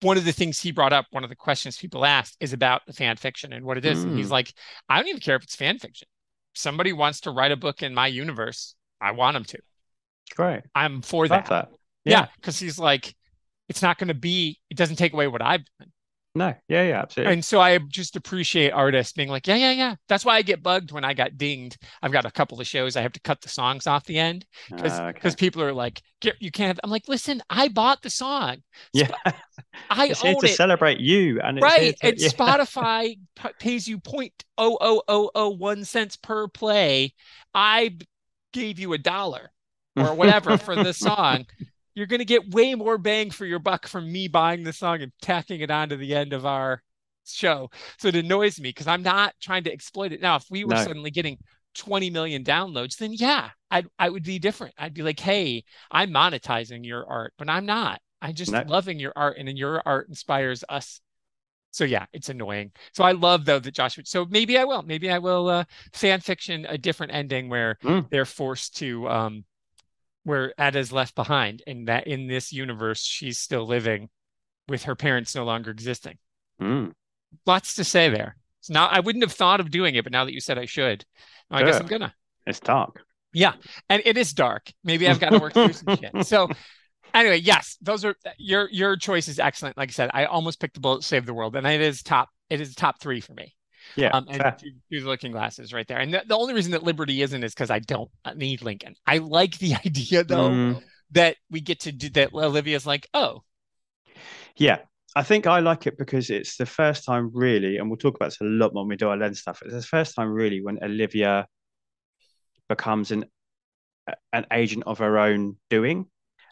One of the things he brought up, one of the questions people asked, is about the fan fiction and what it is. And he's Mm. like, I don't even care if it's fan fiction. Somebody wants to write a book in my universe, I want them to. great. I'm for that. that. Yeah, because he's like, it's not going to be, it doesn't take away what I've done. No, yeah, yeah, absolutely. And so I just appreciate artists being like, yeah, yeah, yeah. That's why I get bugged when I got dinged. I've got a couple of shows I have to cut the songs off the end because Ah, okay. people are like, "Get- you can't. Have-" I'm like, listen, I bought the song. yeah, I it's here to it. celebrate you, and it's Right. to- And yeah. Spotify p- pays you point oh oh oh oh one cents per play. I gave you a dollar or whatever for the song. You're going to get way more bang for your buck from me buying the song and tacking it on to the end of our show. So it annoys me because I'm not trying to exploit it. Now, if we were No. suddenly getting 20 million downloads, then yeah, I I would be different. I'd be like, hey, I'm monetizing your art, but I'm not. I'm just No. loving your art, and your art inspires us. So yeah, it's annoying. So I love though that Joshua. So maybe I will. Maybe I will uh, fan fiction a different ending where Mm. they're forced to um where Etta's left behind, and that in this universe she's still living with her parents no longer existing. Mm. Lots to say there. It's not. I wouldn't have thought of doing it, but now that you said I should, I guess I'm gonna. It's dark. Yeah, and it is dark. Maybe I've got to work through some shit. So anyway, yes, those are your your choice is excellent. Like I said, I almost picked the bullet save the world, and it is top. It is top three for me. Yeah, Um, and through the looking glasses right there. And the, the only reason that Liberty isn't is because I don't need Lincoln. I like the idea though Mm. that we get to do that. Olivia's like, oh, Yeah, I think I like it because it's the first time really, and we'll talk about this a lot when we do our lens stuff. It's the first time really when Olivia becomes an an agent of her own doing,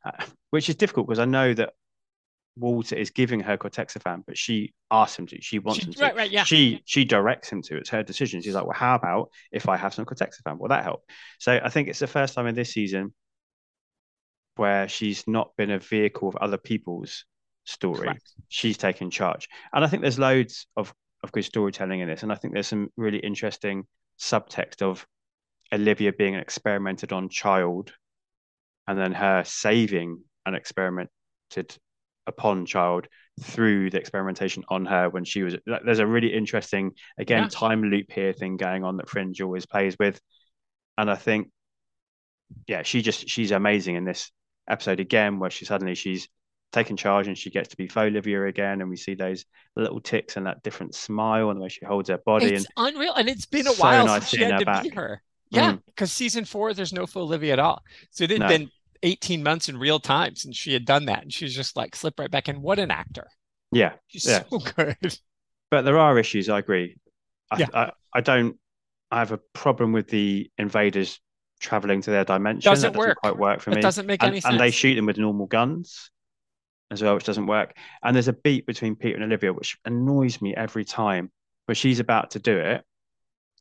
uh, which is difficult because I know that Walter is giving her cortexiphan, but she asks him to. She wants she, him to. right, right, yeah. She she directs him to. It's her decision. She's like, well, how about if I have some cortexiphan? Will that help? So I think it's the first time in this season where she's not been a vehicle of other people's story. Correct. She's taken charge, and I think there's loads of of good storytelling in this, and I think there's some really interesting subtext of Olivia being an experimented on child, and then her saving an experimented upon child through the experimentation on her when she was there's a really interesting again Yeah. time loop here thing going on that fringe always plays with and i think yeah she just she's amazing in this episode again where she suddenly she's taken charge and she gets to be faux Olivia again and we see those little ticks and that different smile and the way she holds her body It's and unreal. And it's been a So while nice since she had her to be back. her. Yeah, Mm. because season four, there's no Olivia at all. So it had No. been 18 months in real time since she had done that. And she's just like slipped right back in. What an actor. yeah She's Yeah. so good. but there are issues i agree I, Yeah. I, I don't i have a problem with the invaders traveling to their dimension Doesn't that work. quite work for It me doesn't make and, any sense. and they shoot them with normal guns as well, which doesn't work. And there's a beat between Peter and Olivia, which annoys me every time, where she's about to do it,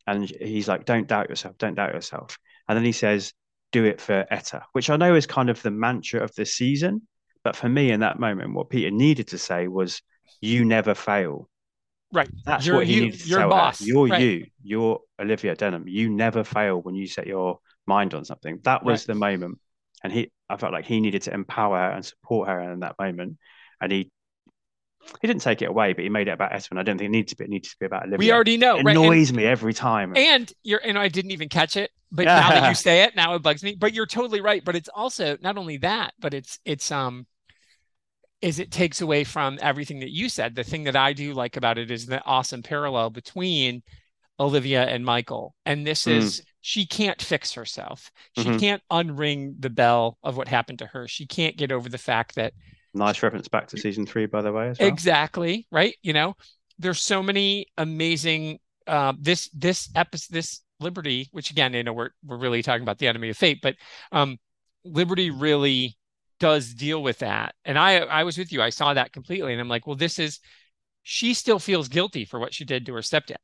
and he's like, "Don't doubt yourself, don't doubt yourself," and then he says, "Do it for Etta," which I know is kind of the mantra of the season, but for me in that moment, what Peter needed to say was, "You never fail." Right. That's You're what he you, needed to you're tell boss. her. You're Right. you. You're Olivia Dunham. You never fail when you set your mind on something. That was Right. the moment, and he. I felt like he needed to empower her and support her in that moment, and he. He didn't take it away, but he made it about and I don't think it needs to be. It needed to be about Olivia. We already know. it right? And- annoys me every time. And you're, and I didn't even catch it, but now that you say it, now it bugs me. But you're totally right. But it's also not only that, but it's it's um, is it takes away from everything that you said. The thing that I do like about it is the awesome parallel between Olivia and Michael. And this Mm. is she can't fix herself. She Mhm. can't unring the bell of what happened to her. She can't get over the fact that Nice reference back to season three, by the way, as well. exactly right. You know, there's so many amazing. Uh, this this episode, this Liberty, which again, you know, we're we're really talking about the enemy of fate, but um, Liberty really does deal with that. And I I was with you. I saw that completely, and I'm like, well, this is. She still feels guilty for what she did to her stepdad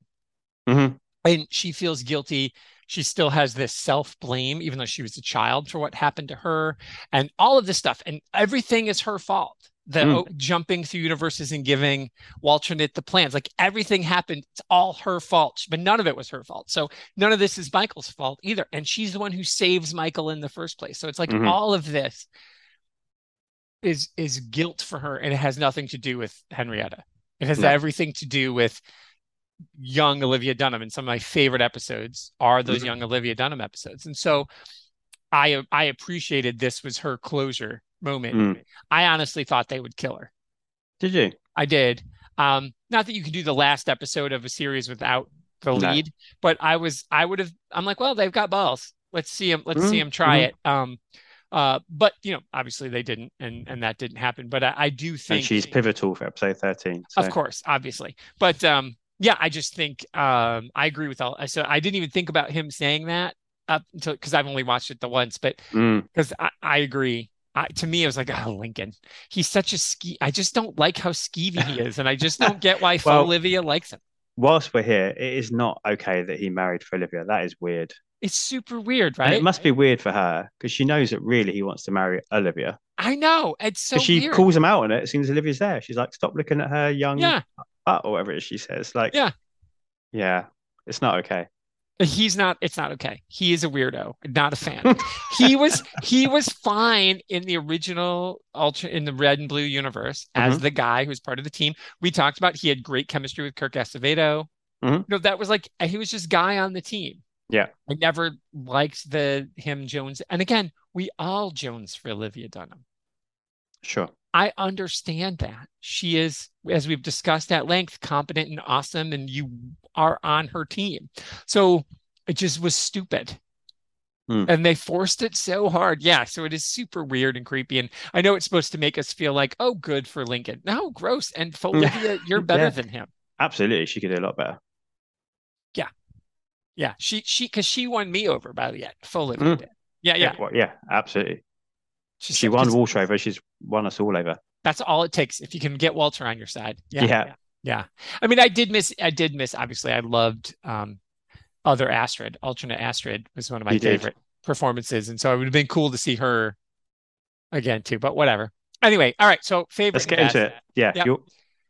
Mhm. and she feels guilty. She still has this self blame, even though she was a child, for what happened to her, and all of this stuff. And everything is her fault. The Mm. oh, jumping through universes and giving Walter Walternate the plans, like everything happened, it's all her fault. But none of it was her fault. So none of this is Michael's fault either. And she's the one who saves Michael in the first place. So it's like Mhm. all of this is is guilt for her, and it has nothing to do with Henrietta. It has No. everything to do with young Olivia Dunham, and some of my favorite episodes are those Mhm. young Olivia Dunham episodes. And so I I appreciated this was her closure moment. Mm. I honestly thought they would kill her. Did you? I did. Um, not that you could do the last episode of a series without the No. lead, but I was I would have I'm like, well, they've got balls. Let's see them. Let's see Mhm. them try Mhm. it. Um, uh, but you know, obviously they didn't, and and that didn't happen. But I, I do think And she's pivotal for episode 13. So. of course, obviously. But um, yeah, I just think um, I agree with all. So I didn't even think about him saying that up until because I've only watched it the once, but Mm. because I, I agree. I, to me, it was like, oh, Lincoln. He's such a ski. I just don't like how skeevy he is, and I just don't get why Well- Olivia likes him. Whilst we're here, it is not okay that he married for Olivia. That is weird. It's super weird, And right? it must be weird for her because she knows that really he wants to marry Olivia. I know. It's so she weird. calls him out on it as soon as Olivia's there. She's like, stop looking at her young Yeah, butt or whatever she says. Like, Yeah. Yeah. It's not okay. he's not. It's not okay. He is a weirdo. Not a fan. he was he was fine in the original ultra in the red and blue universe as Mm-hmm. the guy who's part of the team. We talked about he had great chemistry with Kirk Acevedo. Mhm. No, that was like he was just guy on the team. Yeah. I never liked the him Jones. And again, we all Jones for Olivia Dunham. Sure. I understand that. She is, as we've discussed at length, competent and awesome, and you are on her team. So it just was stupid. Hmm. And they forced it so hard. Yeah. So it is super weird and creepy. And I know it's supposed to make us feel like, oh, good for Lincoln. No, gross. And Olivia, you're better Yeah. than him. Absolutely. She could do a lot better. Yeah. Yeah. She, she, because she won me over by the end. Full Mm. Yeah. Yeah. Yeah, absolutely. She, She won 'cause Walter over. She's won us all over. That's all it takes. If you can get Walter on your side. Yeah. Yeah. Yeah. I mean, I did miss, I did miss, obviously, I loved um, other Astrid. Alternate Astrid was one of my You did. favorite performances. And so it would have been cool to see her again, too, but whatever. Anyway, all right. So favorite. Let's get into it. Yeah. Yep.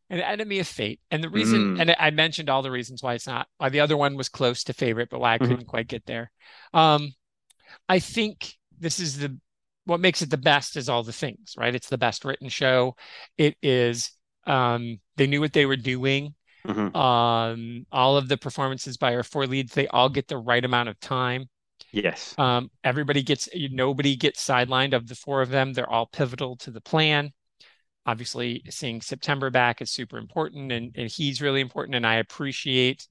An enemy of fate. And the reason, Mm. and I mentioned all the reasons why it's not, why the other one was close to favorite, but why I Mhm. couldn't quite get there. Um, I think this is the, what makes it the best is all the things, right? It's the best written show. It is, um, they knew what they were doing. Mhm. Um, all of the performances by our four leads, they all get the right amount of time. Yes. Um, everybody gets, nobody gets sidelined of the four of them. They're all pivotal to the plan. Obviously, seeing September back is super important, and, and he's really important. And I appreciate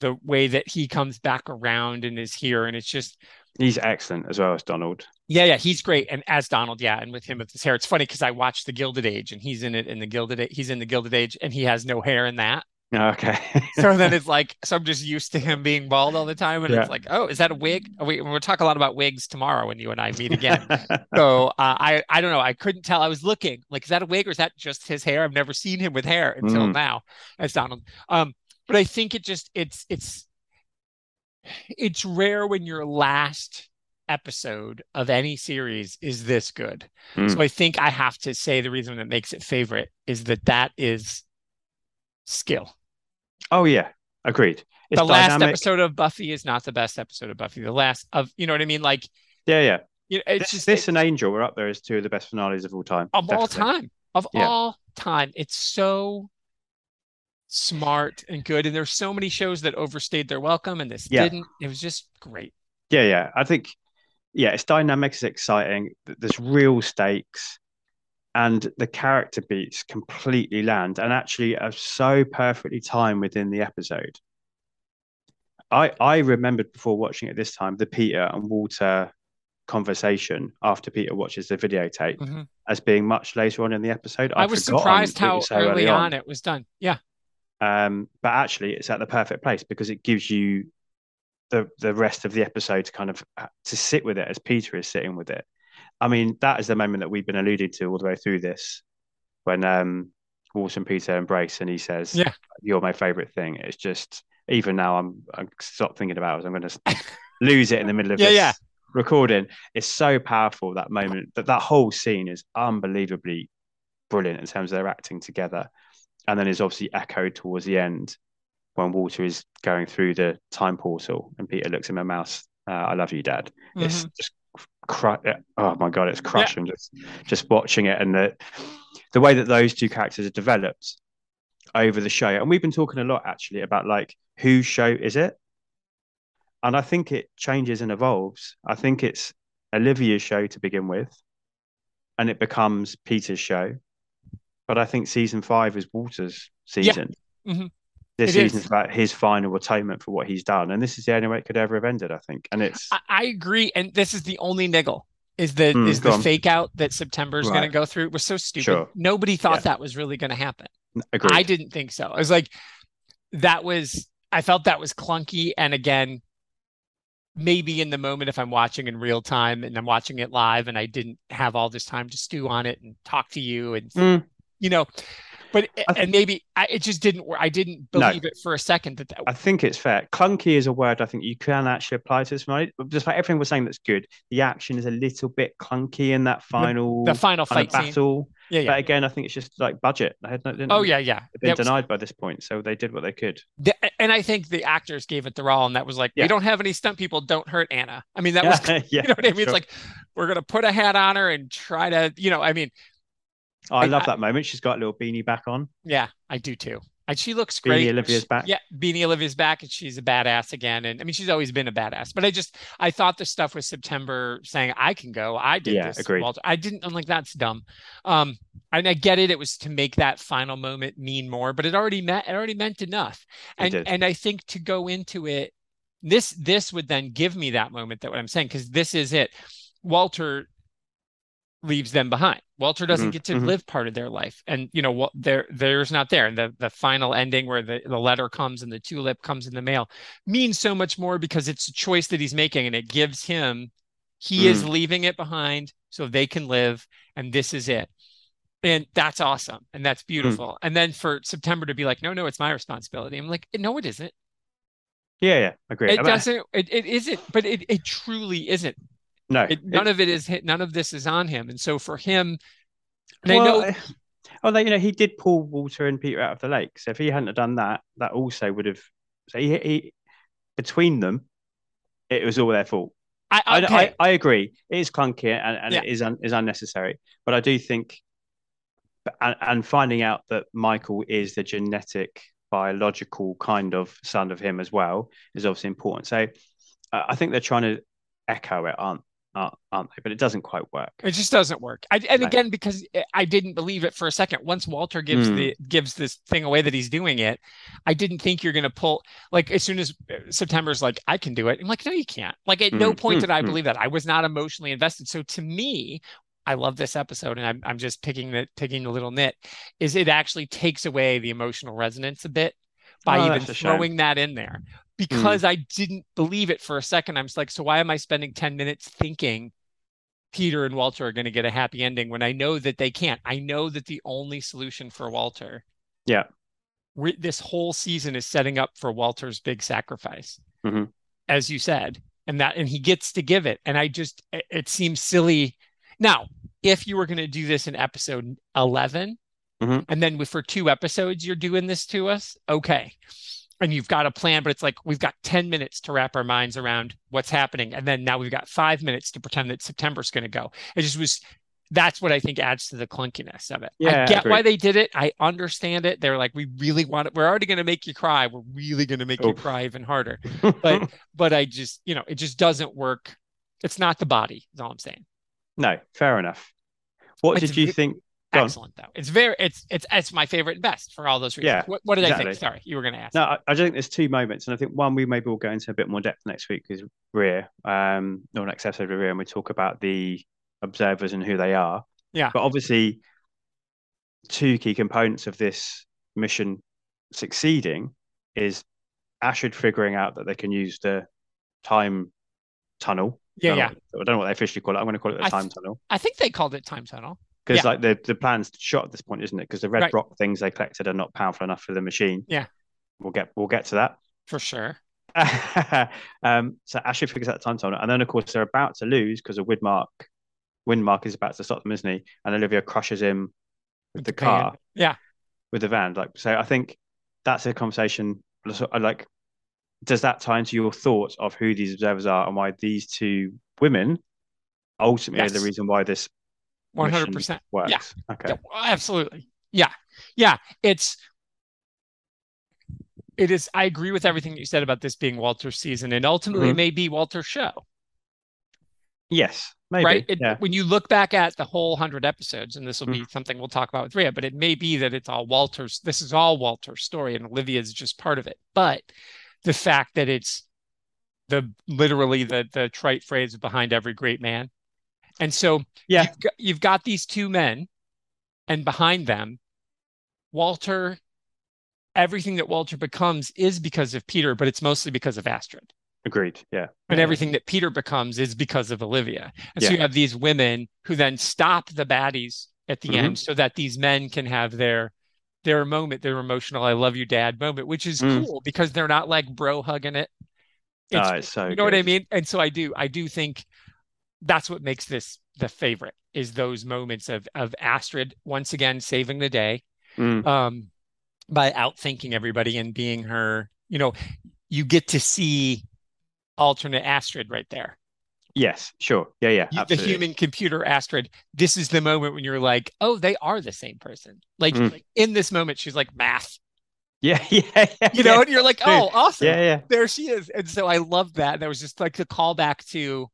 the way that he comes back around and is here. And it's just, He's excellent as well as Donald. Yeah, yeah, he's great. And as Donald, yeah, and with him with his hair, it's funny because I watched the Gilded Age, and he's in it in the Gilded, A- he's in the Gilded Age, and he has no hair in that. Okay. So then it's like, so I'm just used to him being bald all the time, and Yeah. it's like, oh, is that a wig? We, we'll talk a lot about wigs tomorrow when you and I meet again. So uh, I I don't know. I couldn't tell. I was looking like, is that a wig or is that just his hair? I've never seen him with hair until Mm. now as Donald. Um, but I think it just it's it's it's rare when your last episode of any series is this good. Mm. So I think I have to say the reason that makes it favorite is that that is skill. oh yeah. Agreed. It's the last dynamic. episode of Buffy is not the best episode of Buffy. The last of you know what I mean? Like Yeah, yeah. you know, it's This, just this and Angel were up there as two of the best finales of all time. of all time of Yeah. all time it's so smart and good and there's so many shows that overstayed their welcome and this Yeah. didn't it was just great Yeah, yeah. I think, yeah, it's dynamic, it's exciting. There's real stakes, and the character beats completely land and actually are so perfectly timed within the episode. I I remembered before watching it this time the Peter and Walter conversation after Peter watches the videotape Mhm. as being much later on in the episode. I I'd was surprised how so early early on it was done. Yeah. Um, but actually, it's at the perfect place because it gives you the the rest of the episode to kind of uh, to sit with it as Peter is sitting with it. I mean, that is the moment that we've been alluding to all the way through this, when um, Walter and Peter embrace and he says, Yeah. "You're my favorite thing." It's just even now I'm I'm stop thinking about it. I'm going to lose it in the middle of Yeah, this yeah. recording. It's so powerful that moment. That that whole scene is unbelievably brilliant in terms of their acting together, and then is obviously echoed towards the end when Walter is going through the time portal and Peter looks in the mouth. Uh, I love you, Dad. It's Mhm. just cru- oh my god, it's crushing just just watching it and the the way that those two characters are developed over the show. And we've been talking a lot actually about like whose show is it? And I think it changes and evolves. I think it's Olivia's show to begin with, and it becomes Peter's show. But I think season five is Walter's season. Mhm. This It is. season's about his final atonement for what he's done, and this is the only way it could ever have ended. I think, and it's I, I agree. And this is the only niggle is the Mm, is the on. fake out that September is going to go through. It was so stupid. Sure. Nobody thought Yeah. that was really going to happen. agreed. I didn't think so. I was like, that was, I felt that was clunky. And again, maybe in the moment, if I'm watching in real time and I'm watching it live and I didn't have all this time to stew on it and talk to you and, Mm. you know, but, th- and maybe I, it just didn't work. I didn't No. believe it for a second that that, I think it's fair. Clunky is a word I think you can actually apply to this movie. Just like everything we're saying that's good, the action is a little bit clunky in that final the final kind of fight scene. battle. Yeah. Yeah. But again, I think it's just like budget. They had no, didn't, Oh, yeah. Yeah. been was- denied by this point, so they did what they could. The- and I think the actors gave it their all, and that was like, Yeah. we don't have any stunt people, don't hurt Anna. I mean, that was, yeah, yeah, you know what I mean? sure. It's like we're gonna put a hat on her and try to, you know, I mean, Oh, I I- love I- that moment. She's got a little beanie back on. yeah, I do too. And she looks great. Beanie. Olivia's back. Yeah, Beanie Olivia's back, and she's a badass again. And I mean, she's always been a badass. But I just, I thought the stuff with September saying I can go, I did Yeah, this. agreed. Walter. I didn't. I'm like that's dumb. Um, and I get it. It was to make that final moment mean more, but it already meant it already meant enough. And and I think to go into it, this this would then give me that moment that what I'm saying because this is it. Walter leaves them behind. Walter doesn't Mhm, get to mhm. live part of their life, and you know what? There, there's not there. And the the final ending where the the letter comes and the tulip comes in the mail means so much more because it's a choice that he's making, and it gives him he is Mm. leaving it behind so they can live, and this is it. And that's awesome, and that's beautiful. And then for September to be like, no, no, it's my responsibility. I'm like, no, it isn't. Yeah, yeah, agree. It doesn't. It, it isn't. But it it truly isn't. No, It, it- none of it is. None of this is on him. And so for him, I well, know although you know he did pull Walter and Peter out of the lake, so if he hadn't have done that, that also would have. So he, he between them, it was all their fault. I, I, okay. I, I agree. It is clunky and, and Yeah. it is un, is unnecessary. But I do think, and, and finding out that Michael is the genetic, biological kind of son of him as well is obviously important. So uh, I think they're trying to echo it, aren't aren't, aren't they? But it doesn't quite work. It just doesn't work. I, and No. again, because I didn't believe it for a second. Once Walter gives Mm. the gives this thing away that he's doing it, I didn't think you're going to pull. Like as soon as uh, September's like, I can do it. I'm like, no, you can't. Like at no Mm, point mm, did I mm. believe that. I was not emotionally invested. So to me, I love this episode, and I'm I'm just picking the picking the little nit. Is it actually takes away the emotional resonance a bit by Oh, even a shame. throwing that in there because I didn't believe it for a second. I'm just like, so why am I spending 10 minutes thinking Peter and Walter are going to get a happy ending when I know that they can't? I know that the only solution for Walter, Yeah. this whole season is setting up for Walter's big sacrifice, Mhm. as you said, and that, and he gets to give it. And I just, it, it seems silly. Now, if you were going to do this in episode 11, Mhm. and then for two episodes, you're doing this to us, okay and you've got a plan, but it's like we've got 10 minutes to wrap our minds around what's happening. And then now we've got five minutes to pretend that September's going to go. It just was that's what I think adds to the clunkiness of it. Yeah, I get why they did it. I understand it. They're like, we really want it. We're already going to make you cry. We're really going to make you oh. cry even harder. But but I just, you know, it just doesn't work. It's not the body, is all I'm saying. no, fair enough. What It's did you think? Go on. excellent though. It's very it's it's it's my favorite and best for all those reasons. Yeah, What, what did I think? Sorry, you were going to ask. No, I, I think there's two moments, and I think one we maybe will go into a bit more depth next week is Rhea, um, or next episode of Rhea, and we talk about the observers and who they are. Yeah. But obviously, two key components of this mission succeeding is Astrid figuring out that they can use the time tunnel. Yeah, I yeah. know- I don't know what they officially call it. I'm going to call it the I th- time tunnel I think they called it time tunnel. Because Yeah. like the the plan's shot at this point, isn't it? Because the red Right. rock things they collected are not powerful enough for the machine. Yeah. We'll get we'll get to that. For sure. um, so Astrid figures out the time tunnel, and then of course they're about to lose because of Widmark. Windmark is about to stop them, isn't he? And Olivia crushes him with the the van. car, Yeah. with the van. Like, so I think that's a conversation. like, does that tie into your thoughts of who these observers are and why these two women ultimately are the reason why this One hundred percent. Yeah. Okay. Yeah, absolutely. Yeah. Yeah. It's it is I agree with everything you said about this being Walter's season and ultimately Mhm. it may be Walter's show. Yes. Maybe. right? It, yeah. When you look back at the whole hundred episodes, and this will Mm. be something we'll talk about with Rhea, but it may be that it's all Walter's. This is all Walter's story, and Olivia is just part of it. But the fact that it's the literally the the trite phrase behind every great man, and so Yeah. you've got, you've got these two men, and behind them, Walter. Everything that Walter becomes is because of Peter, but it's mostly because of Astrid Agreed. Yeah. and Yeah. everything that Peter becomes is because of Olivia. And so you have these women who then stop the baddies at the Mhm. end so that these men can have their their moment, their emotional I love you dad moment, which is Mm. cool because they're not like bro hugging it. Oh, It's, it's so you know what I mean? And so I do I do think that's what makes this the favorite is those moments of of Astrid once again saving the day Mm. um by outthinking everybody and being her, you know, you get to see alternate Astrid right there. Yes. Sure. Yeah. Yeah. You- the human computer Astrid, this is the moment when you're like, oh, they are the same person. Like, Mm. like, in this moment, she's like math, Yeah. Yeah. Yeah. you know, yeah. and you're like, oh, awesome. Yeah. Yeah. There she is. And so I love that. That was just like the callback to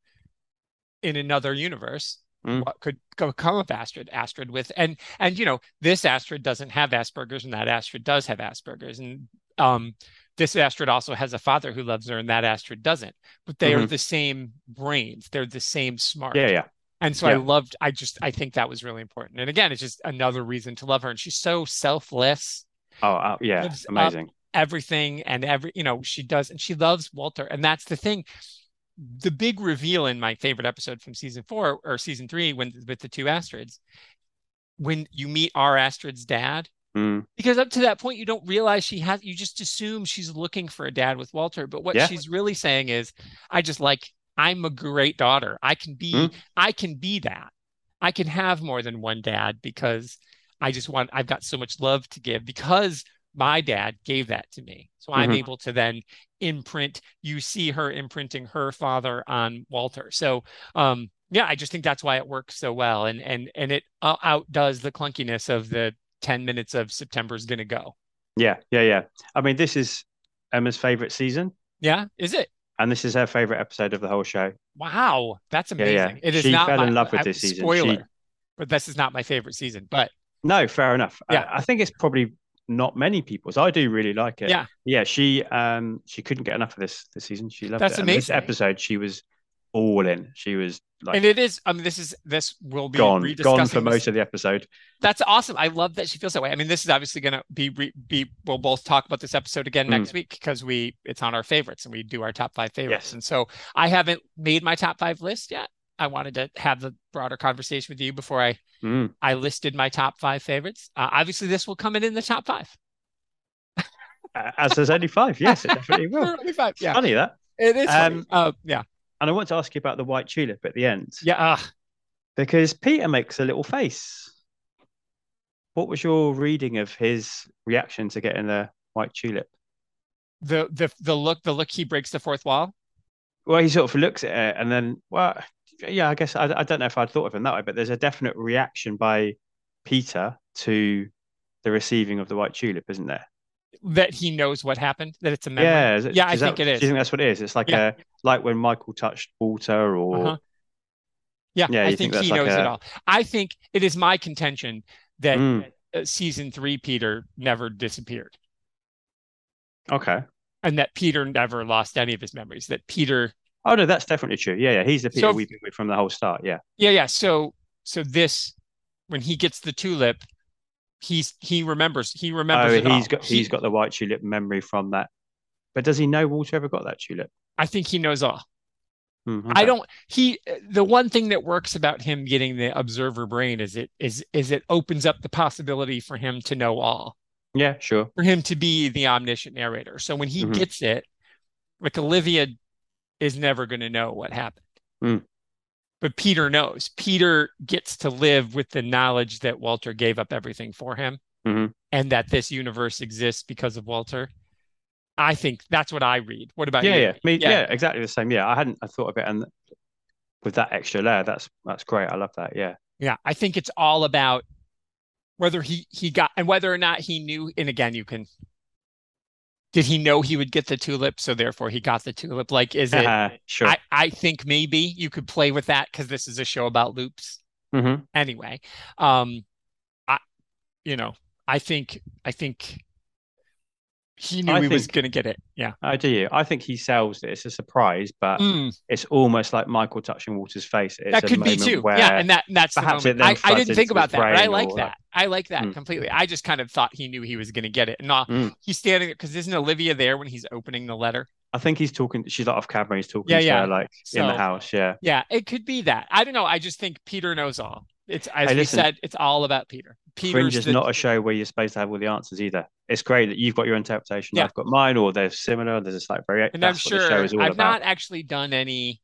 in another universe. Mm. What could come of Astrid? Astrid with and and you know this Astrid doesn't have Asperger's and that Astrid does have Asperger's and um this Astrid also has a father who loves her and that Astrid doesn't but they are Mhm. the same brains they're the same smart Yeah. Yeah. and so I loved I just I think that was really important and again it's just another reason to love her and she's so selfless Oh, uh, yeah. Amazing. everything and every you know she does and she loves Walter and that's the thing the big reveal in my favorite episode from season 4 or season 3 when with the two Astrids when you meet our Astrid's dad Mm. because up to that point you don't realize she has you just assume she's looking for a dad with Walter but what Yeah. she's really saying is I just like I'm a great daughter I can be Mm. I can be that I can have more than one dad because I just want I've got so much love to give because my dad gave that to me so I'm Mhm. able to then imprint you see her imprinting her father on Walter so um yeah I just think that's why it works so well and and and it outdoes the clunkiness of the 10 minutes of September's gonna go Yeah. Yeah. Yeah. I mean, this is Emma's favorite season, yeah is it and this is her favorite episode of the whole show. wow that's amazing yeah. it is She not fell my, in love with I- this season. spoiler She- but this is not my favorite season but No, fair enough. Yeah. I, I think it's probably not many people's. I do really like it. Yeah. Yeah. She um she couldn't get enough of this this season. She loved That's it. And this episode, she was all in. She was like and it is I mean this is this will be gone, gone for this- most of the episode. That's awesome. I love that she feels that way. I mean, this is obviously going to be re- be. We'll both talk about this episode again Mm. next week because we it's on our favorites and we do our top five favorites. Yes. And so I haven't made my top five list yet. I wanted to have the broader conversation with you before I Mm. I listed my top five favorites. Uh, obviously, this will come in in the top five. As there's only five. Yes, it definitely will. Only five. It's Yeah, funny that. it is. funny. Um, Uh, yeah, And I want to ask you about the white tulip at the end. yeah. Uh, Because Peter makes a little face. What was your reading of his reaction to getting the white tulip? the the the look the look he breaks the fourth wall. Well, he sort of looks at it and then, well, yeah, I guess I, I don't know if I'd thought of him that way, but there's a definite reaction by Peter to the receiving of the white tulip, isn't there? That he knows what happened. That it's a memory. Yeah, it- Yeah, I that- think it is. Do you think that's what it is? It's like Yeah. a like when Michael touched Walter, or Uh-huh. Yeah, Yeah, I think think, he like knows it all. I think it is my contention that Mm. season three Peter never disappeared, Okay. and that Peter never lost any of his memories. That Peter, Oh no, that's definitely true. Yeah, yeah. He's the Peter So- we've been with from the whole start. Yeah. yeah, yeah. So, so this, when he gets the tulip, he's he remembers he remembers. Oh, it all. he's got He- he's got the white tulip memory from that. But does he know Walter ever got that tulip? I think he knows all. Hmm, I don't. He the one thing that works about him getting the observer brain is it is is it opens up the possibility for him to know all, Yeah, sure. for him to be the omniscient narrator. So when he Mhm. gets it, like Olivia is never going to know what happened. Hmm. But Peter knows. Peter gets to live with the knowledge that Walter gave up everything for him Mhm. and that this universe exists because of Walter. I think that's what I read. What about Yeah, you? yeah. Me, Yeah. yeah. exactly the same. Yeah, I hadn't I thought of it and with that extra layer, that's that's great. I love that. Yeah. Yeah, I think it's all about whether he he got and whether or not he knew. And again, you can. Did he know he would get the tulip, so therefore he got the tulip? Like, is it? sure. I I think maybe you could play with that because this is a show about loops hmm anyway. Um, I, you know, I think I think he knew I he was going to get it. Yeah. I do. You. I think he sells it. It's a surprise, but Mm, it's almost like Michael touching Walter's face. It's that a could be too. Where, Yeah, and that and that's the perhaps it then I, I didn't think about that, but I like or- that. I like that Mm. completely. I just kind of thought he knew he was going to get it. And Mm. he's standing there because isn't Olivia there when he's opening the letter? I think he's talking. She's like off camera. He's talking Yeah, to yeah. her like in the house. Yeah. Yeah, it could be that. I don't know. I just think Peter knows all. It's as Hey, we listen. said, it's all about Peter. Fringe is the, not a show where you're supposed to have all the answers either. It's great that you've got your interpretation. Yeah. I've got mine, or they're similar. There's a slight variation. and I'm That's sure I've about. not actually done any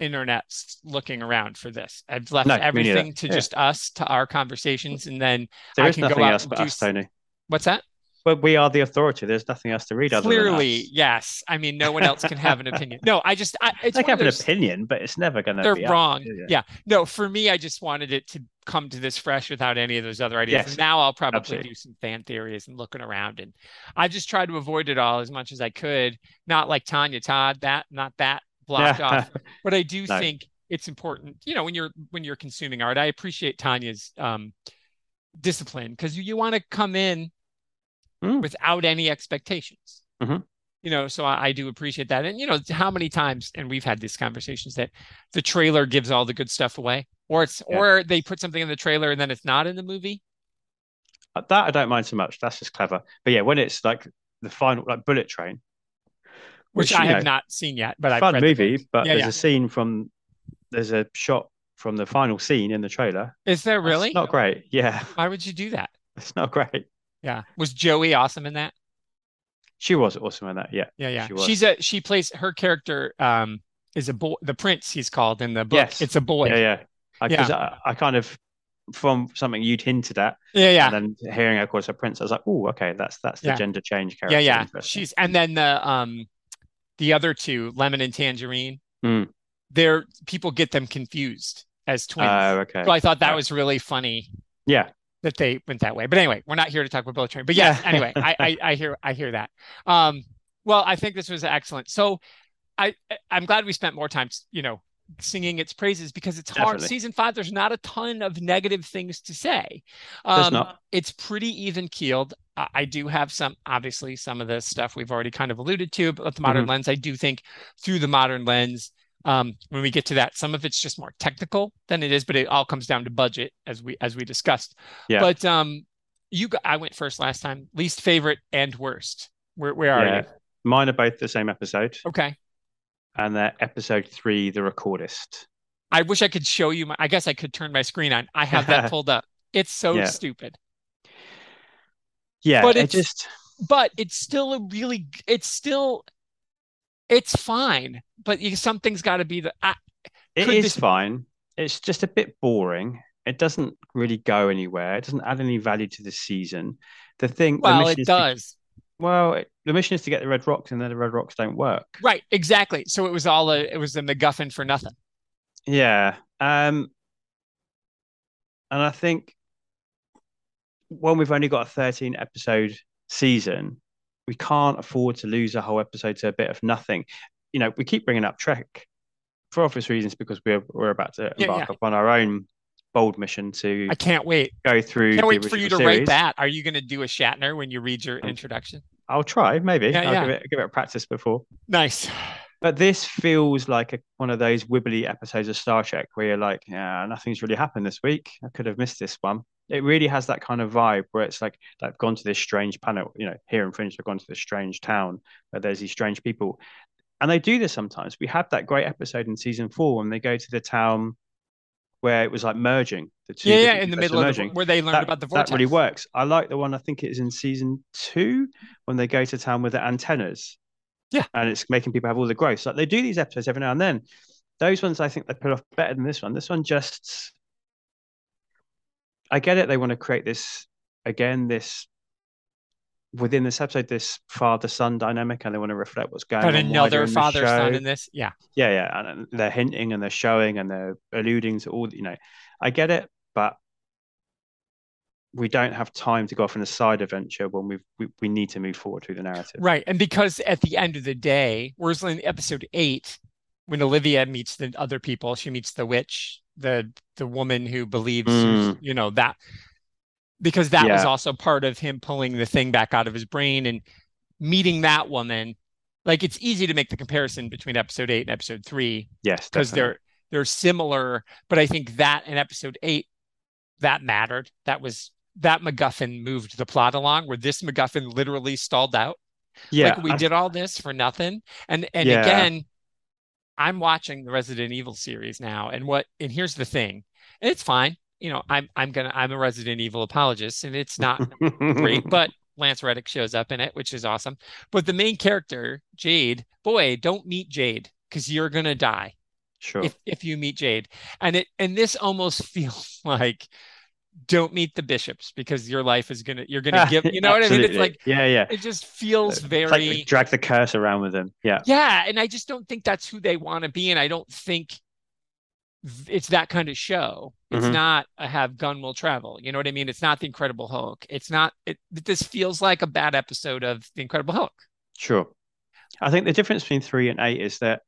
internet looking around for this. I've left No, everything to Yeah. just us, to our conversations, and then There I can go nothing out else and do us, Tony. what's that? But we are the authority. There's nothing else to read other Clearly, than us. yes. I mean, no one else can have an opinion. No, I just, I, it's They can have an opinion, but it's never going to they're be wrong. Yeah. No, for me, I just wanted it to come to this fresh without any of those other ideas. Yes, And now I'll probably absolutely. do some fan theories and looking around. And I just tried to avoid it all as much as I could. Not like Tanya Todd, that, not that blocked off. But I do No. think it's important, you know, when you're when you're consuming art. I appreciate Tanya's um discipline because you, you want to come in Mm. without any expectations. Mhm. You know, so I, I do appreciate that. And you know, how many times, and we've had these conversations that the trailer gives all the good stuff away, or it's Yeah. or they put something in the trailer and then it's not in the movie. that I don't mind so much. That's just clever. But yeah, when it's like the final, like Bullet Train, Which, you I have know, not seen yet, but I've fun movie, but Yeah, there's yeah. a scene from there's a shot from the final scene in the trailer. Is there That's really? not great. Yeah, Why would you do that? it's not great. Yeah. Was Joey awesome in that? She was awesome in that. Yeah, Yeah, yeah. She was. She's a she plays her character um is a boy the prince he's called in the book. Yes. It's a boy. yeah, yeah. I, Yeah. 'cause I, I kind of from something you'd hinted at, Yeah, yeah. and then hearing her call as a prince, I was like, oh, okay, that's that's the Yeah. gender change character. Yeah, yeah. She's and then the um the other two, Lemon and Tangerine, Mm. they're people get them confused as twins. Oh, okay. so I thought that Right. was really funny Yeah, that they went that way. But anyway, we're not here to talk about Bullet Train. But yes, Yeah. anyway, I, I I hear I hear that. Um, well, I think this was excellent. So I I'm glad we spent more time, you know, singing its praises because it's hard. Definitely. Season five, there's not a ton of negative things to say. There's Um, not. It's pretty even keeled. I, I do have some, obviously, some of the stuff we've already kind of alluded to, but with the modern Mm-hmm. lens, I do think through the modern lens, um, when we get to that, some of it's just more technical than it is, but it all comes down to budget, as we as we discussed. Yeah. But um, you, I went first last time. Least favorite and worst. Where where are yeah. you? Mine are both the same episode, Okay. and they're episode three, The Recordist. I wish I could show you my. I guess I could turn my screen on. I have that pulled up. It's so Yeah. stupid. Yeah, But it just but it's still a really it's still it's fine but you, something's got to be the I, it is this- fine. It's just a bit boring. It doesn't really go anywhere. It doesn't add any value to the season. The thing, the well mission it is to- does well, it, the mission is to get the red rocks, and then the red rocks don't work. right exactly so it was all a it was a MacGuffin for nothing Yeah. Um, and I think when we've only got a 13 episode season, we can't afford to lose a whole episode to a bit of nothing. You know, we keep bringing up Trek for obvious reasons because we're we're about to embark yeah. upon our own bold mission to I can't wait. go through. Can't the wait for you to original write that. Are you going to do a Shatner when you read your introduction? I'll try, maybe. Yeah, I'll yeah. give it give it a practice before. Nice. But this feels like a, one of those wibbly episodes of Star Trek where you're like, yeah, nothing's really happened this week. I could have missed this one. It really has that kind of vibe where it's like they've gone to this strange planet, you know, here in Fringe, they've gone to this strange town where there's these strange people. And they do this sometimes. We had that great episode in season four when they go to the town where it was like merging the two. Yeah, yeah, in the middle of merging the, where they learned that, about the vortex. that really works. I like the one I think it is in season two when they go to town with the antennas. Yeah. And it's making people have all the growth. Like they do these episodes every now and then. Those ones I think they put off better than this one. This one just I get it, they want to create this again, this within this episode, this father-son dynamic, and they want to reflect what's going But on. another father son in this. Yeah. Yeah, yeah, and they're hinting and they're showing and they're alluding to all. You know, I get it, but we don't have time to go off on a side adventure when we've, we we need to move forward through the narrative. Right. And because at the end of the day, whereas in episode eight, when Olivia meets the other people, she meets the witch, the the woman who believes, Mm. you know, that because that was also part of him pulling the thing back out of his brain and meeting that woman. Like it's easy to make the comparison between episode eight and episode three Yes, because they're they're similar, but I think that in episode eight, that mattered. That was that MacGuffin moved the plot along, where this MacGuffin literally stalled out. yeah. like we I- did all this for nothing. And and Yeah. again, I'm watching the Resident Evil series now, and what and here's the thing, and it's fine. You know, I'm I'm gonna I'm a Resident Evil apologist, and it's not great, but Lance Reddick shows up in it, which is awesome. But the main character, Jade, boy, don't meet Jade because you're gonna die sure. if if you meet Jade. And it and this almost feels like don't meet the bishops because your life is gonna you're gonna give you know what I mean? It's like yeah, yeah. it just feels It's very like drag the curse around with them. Yeah, yeah, and I just don't think that's who they want to be, and I don't think it's that kind of show. It's Mhm. not a have gun will travel. You know what I mean? It's not the Incredible Hulk. It's not. It this feels like a bad episode of the Incredible Hulk. sure. I think the difference between three and eight is that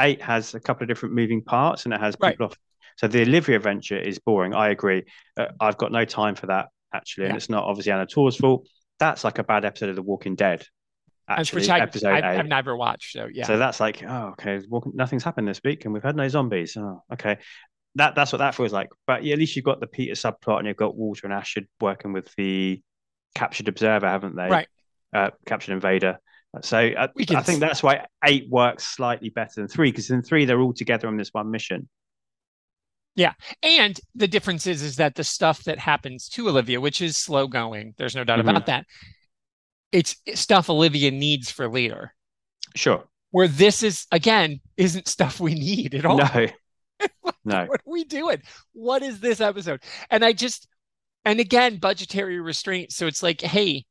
eight has a couple of different moving parts and it has Right. people off. So the Olivia adventure is boring. I agree. Uh, I've got no time for that actually, and it's not obviously Anna Torv's fault. That's like a bad episode of The Walking Dead. Actually, which I, episode I, eight. I've never watched. So yeah, So that's like, oh, okay, nothing's happened this week, and we've had no zombies. Oh, okay. That that's what that feels like. But yeah, at least you've got the Peter subplot, and you've got Walter and Ashford working with the captured observer, haven't they? Right. Uh, captured invader. So uh, We can I think that's why eight works slightly better than three, because in three they're all together on this one mission. And the difference is is that the stuff that happens to Olivia, which is slow going, there's no doubt Mhm. about that. It's stuff Olivia needs for later. Sure. Where this is again isn't stuff we need at all. No. no. what are we doing? What is this episode? And I just, and again, budgetary restraint. So it's like, hey,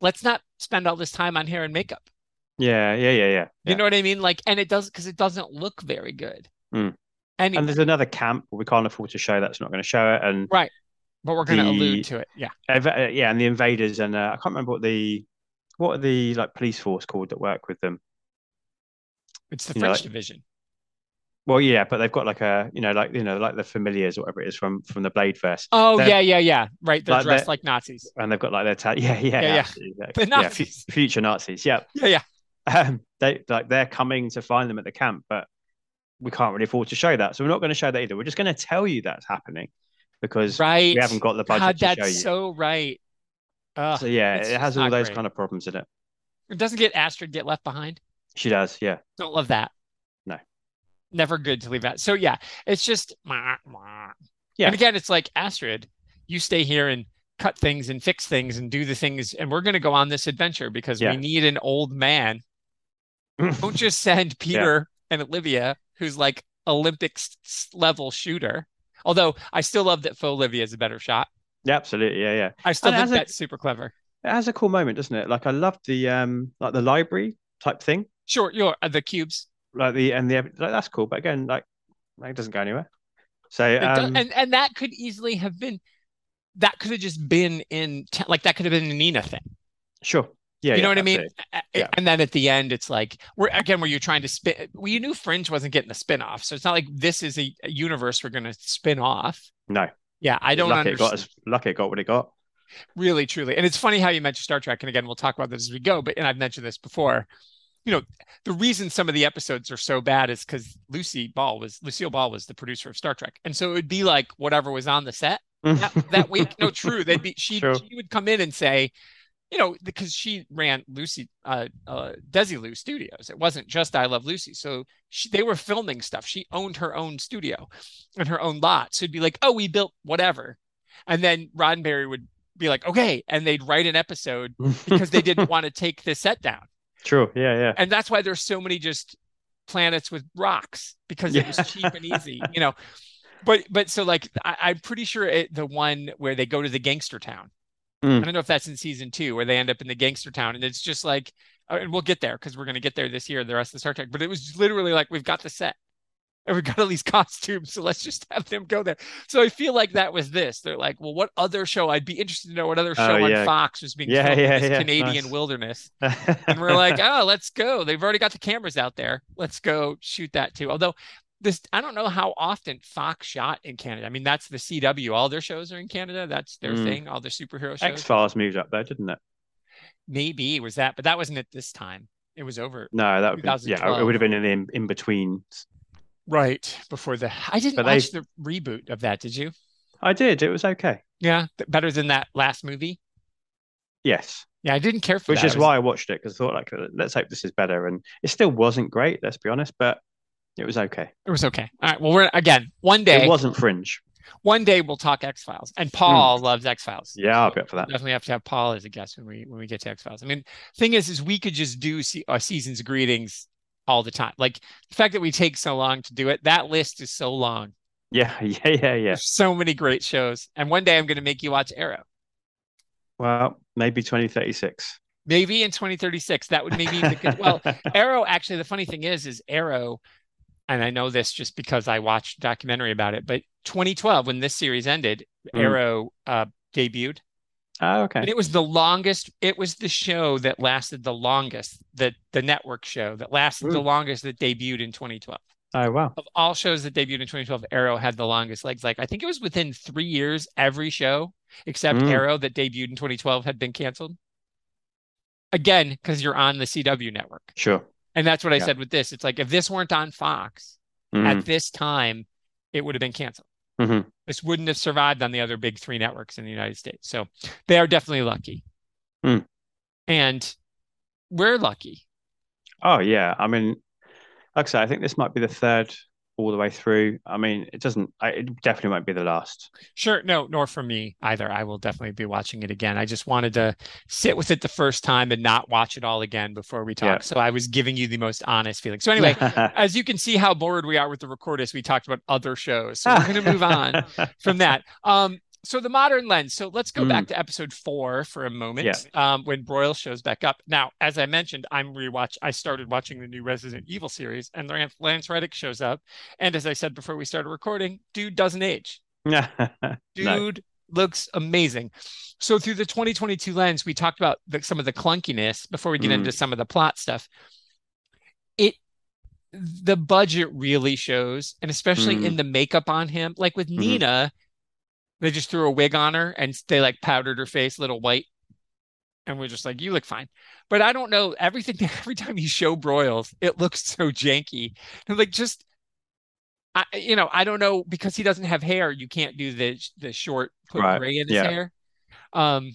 let's not spend all this time on hair and makeup. Yeah. Yeah. Yeah. Yeah. You know what I mean? Like, and it does because it doesn't look very good. Mm. And, And there's another camp we can't afford to show that's not going to show it, and right, but we're going to allude to it. Yeah. Uh, yeah, and the invaders, and uh, I can't remember what the what are the like police force called that work with them. It's the You know, Fringe like- division. Well, yeah, but they've got like a you know like you know like the familiars or whatever it is from from the Blade verse, Oh, they're- yeah, yeah, yeah. Right. They're like dressed like Nazis. and they've got like their ta- yeah yeah Yeah, yeah. yeah, The yeah, fu- Nazis. future Nazis yeah Yeah, yeah. um, they like they're coming to find them at the camp, but we can't really afford to show that, so we're not going to show that either. We're just going to tell you that's happening because Right. we haven't got the budget God, to show that's you. so right. Ugh, so yeah, it has all those great. kind of problems in it. It doesn't get Astrid get left behind. She does, yeah. Don't love that. No. Never good to leave that. So yeah, it's just. Yeah. And again, it's like Astrid, you stay here and cut things and fix things and do the things, and we're gonna go on this adventure because Yeah. we need an old man. Don't just send Peter and Olivia, who's like Olympics level shooter. Although I still love that Faux Olivia is a better shot. yeah, absolutely, yeah, yeah. I still And think as a- that's super clever. It has a cool moment, doesn't it? Like I love the um like the library type thing. Sure, you're uh, the cubes. Like the and the like, that's cool, but again, like it doesn't go anywhere. So um and and that could easily have been that could have just been in like that could have been a Nina thing. sure. Yeah, you know yeah, what I mean? absolutely. A- a- Yeah. And then at the end, it's like we're again where you're trying to spin. Well, you knew Fringe wasn't getting a spin off, so it's not like this is a, a universe we're going to spin off. No. Yeah, I don't lucky it got understand. lucky it got what it got. Really, truly. And it's funny how you mentioned Star Trek. And again, we'll talk about this as we go, but and I've mentioned this before. You know, the reason some of the episodes are so bad is because Lucy Ball was Lucille Ball was the producer of Star Trek. And so it would be like whatever was on the set that, that week. No, true. They'd be she Sure. she would come in and say, you know, because she ran Lucy uh uh Desilu Studios. It wasn't just I Love Lucy. So she, they were filming stuff. She owned her own studio and her own lot. So it'd be like, oh, we built whatever. And then Roddenberry would be like, okay, and they'd write an episode because they didn't want to take the set down. True. Yeah, yeah. And that's why there's so many just planets with rocks because it was cheap and easy, you know. But but so like I, I'm pretty sure it, the one where they go to the gangster town. Mm. I don't know if that's in season two where they end up in the gangster town and it's just like, uh, and we'll get there because we're gonna get there this year, the rest of the Star Trek. But it was literally like we've got the set and we've got all these costumes, so let's just have them go there. So I feel like that was this. They're like, well, what other show? I'd be interested to know what other show Oh, on. Fox was being Yeah, filmed yeah, in this yeah, Canadian nice. wilderness. And we're like, oh, let's go. They've already got the cameras out there. Let's go shoot that too. Although this, I don't know how often Fox shot in Canada. I mean, that's the CW. All their shows are in Canada. That's their Mm. thing. All their superhero shows. X Files moved up there, didn't it? Maybe it was that, but that wasn't at this time. It was over No, that would be, yeah, it would have been in in, in between. right before the. I didn't But they- watch the reboot of that. Did you? I did. It was okay. Yeah, better than that last movie. Yes, Yeah, I didn't care for it. which that. is was- why I watched it because I thought like, let's hope this is better, and it still wasn't great. Let's be honest, but it was okay. it was okay. All right. Well, we're again one day. It wasn't fringe. one day we'll talk X Files, and Paul loves X Files. Yeah, I'll be up for that. Definitely have to have Paul as a guest when we when we get to X Files. I mean, thing is, is we could just do se- uh, seasons greetings all the time. Like the fact that we take so long to do it, that list is so long. Yeah, yeah, yeah, yeah. There's so many great shows, and one day I'm going to make you watch Arrow. Well, maybe 2036. Maybe in 2036, that would maybe be good. Well, Arrow. Actually, the funny thing is, is Arrow, and I know this just because I watched a documentary about it. But 2012, when this series ended, Mm. Arrow uh, debuted. Oh, okay. And it was the longest, it was the show that lasted the longest, the the network show that lasted the Mm. longest that debuted in 2012. Oh, wow. Of all shows that debuted in 2012, Arrow had the longest legs. Like I think it was within three years, every show except Mm. Arrow that debuted in 2012 had been canceled. Again, because you're on the CW network. Sure. And that's what I Yeah. said with this. It's like if this weren't on Fox Mm. at this time, it would have been canceled. Mhm. This wouldn't have survived on the other big three networks in the United States. So they are definitely lucky. Hmm. And we're lucky. Oh, yeah. I mean, like I say, I think this might be the third all the way through. I mean, it doesn't, I, it definitely won't be the last. Sure, no, nor for me either. I will definitely be watching it again. I just wanted to sit with it the first time and not watch it all again before we talk. Yeah. So I was giving you the most honest feeling. So anyway, as you can see how bored we are with the recordist, we talked about other shows. So we're going to move on from that. Um, so the modern lens. So let's go Mm. back to episode four for a moment. Um, when Broyle shows back up. Now, as I mentioned, I'm rewatch. I started watching the new Resident Evil series, and Lance, Reddick shows up. And as I said before we started recording, dude doesn't age. no. Dude looks amazing. So through the 2022 lens, we talked about the, some of the clunkiness before we get Mm. into some of the plot stuff. It the budget really shows, and especially Mm. in the makeup on him. Like with Mhm. Nina, they just threw a wig on her and they like powdered her face a little white. And we're just like, you look fine. But I don't know. Everything every time you show Broyles, it looks so janky. And like just I, you know, I don't know because he doesn't have hair. You can't do the the short put Right, gray in his yeah. hair. Um,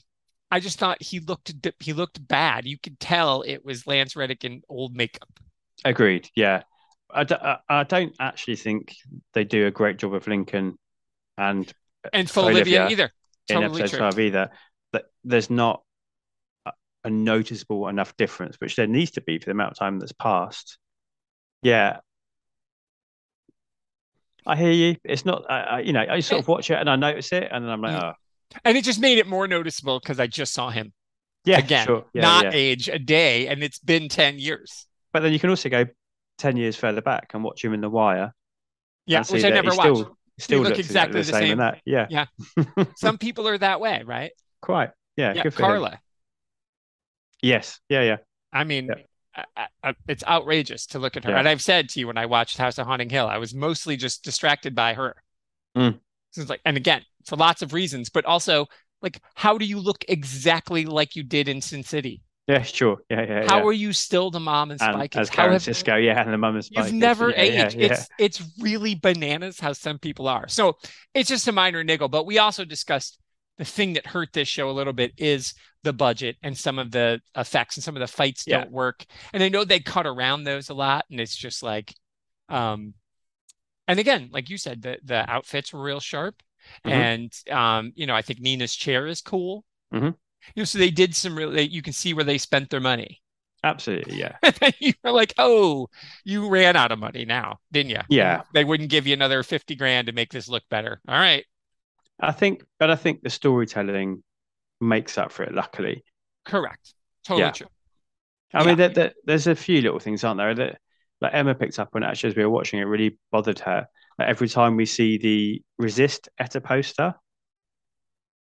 I just thought he looked he looked bad. You could tell it was Lance Reddick in old makeup. Agreed. Yeah. I, d- I, I don't actually think they do a great job of Lincoln and And for Olivia Olivia either. in Totally episode true. 12 either. That there's not a, noticeable enough difference, which there needs to be for the amount of time that's passed. Yeah. I hear you. It's not, I, I, you know, I sort of watch it and I notice it, and then I'm like, Mm. oh, And it just made it more noticeable because I just saw him yeah, again, sure, yeah, not yeah. age a day, and it's been 10 years. But then you can also go ten years further back and watch him in The Wire. Yeah, which I never he watched. Still, still look exactly the the same, in that. Yeah, Yeah. Some people are that way, right? quite. Yeah, Yeah, good for him. Carla. Yes, yeah, yeah. I mean, Yeah. I, I- it's outrageous to look at her. Yeah. And I've said to you when I watched House of Haunting Hill, I was mostly just distracted by her. Mm. So it's like, and again, for lots of reasons, but also like how do you look exactly like you did in Sin City? Yeah, sure. Yeah, yeah. How yeah. are you still the mom in Spy and as Karen have- Cisco, yeah, and the mum is You've never aged. It's it's really bananas how some people are. So it's just a minor niggle. But we also discussed the thing that hurt this show a little bit is the budget and some of the effects and some of the fights Yeah. don't work. And I know they cut around those a lot, and it's just like, um, and again, like you said, the the outfits were real sharp, Mhm. and um, you know, I think Nina's chair is cool. Mhm. You know, so they did some really. You can see where they spent their money. Absolutely, yeah. And then you were like, oh, you ran out of money now, didn't you? Yeah. They wouldn't give you another 50 grand to make this look better. All right. I think, but I think the storytelling makes up for it. Luckily, Correct. Totally Yeah. true. I Yeah. mean, there, there, there's a few little things, aren't there? That like Emma picked up on actually as we were watching. It really bothered her. Like every time we see the resist Etta poster,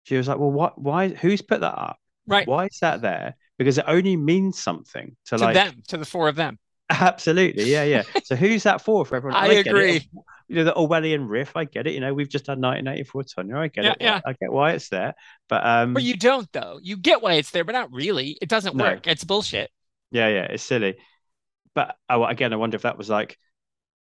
she was like, "Well, what? Why? Who's put that up? Right. Why is that there? Because it only means something to, To like them, to the four of them. absolutely, yeah, yeah. So who's that for? For everyone? I it. agree. You know the Orwellian riff. I get it. You know we've just had 1984 Tonya. I get Yeah, it. yeah. I get why it's there. But um, But you don't, though. You get why it's there, but not really. It doesn't No. work. It's bullshit. Yeah, yeah, it's silly. But oh, again, I wonder if that was like,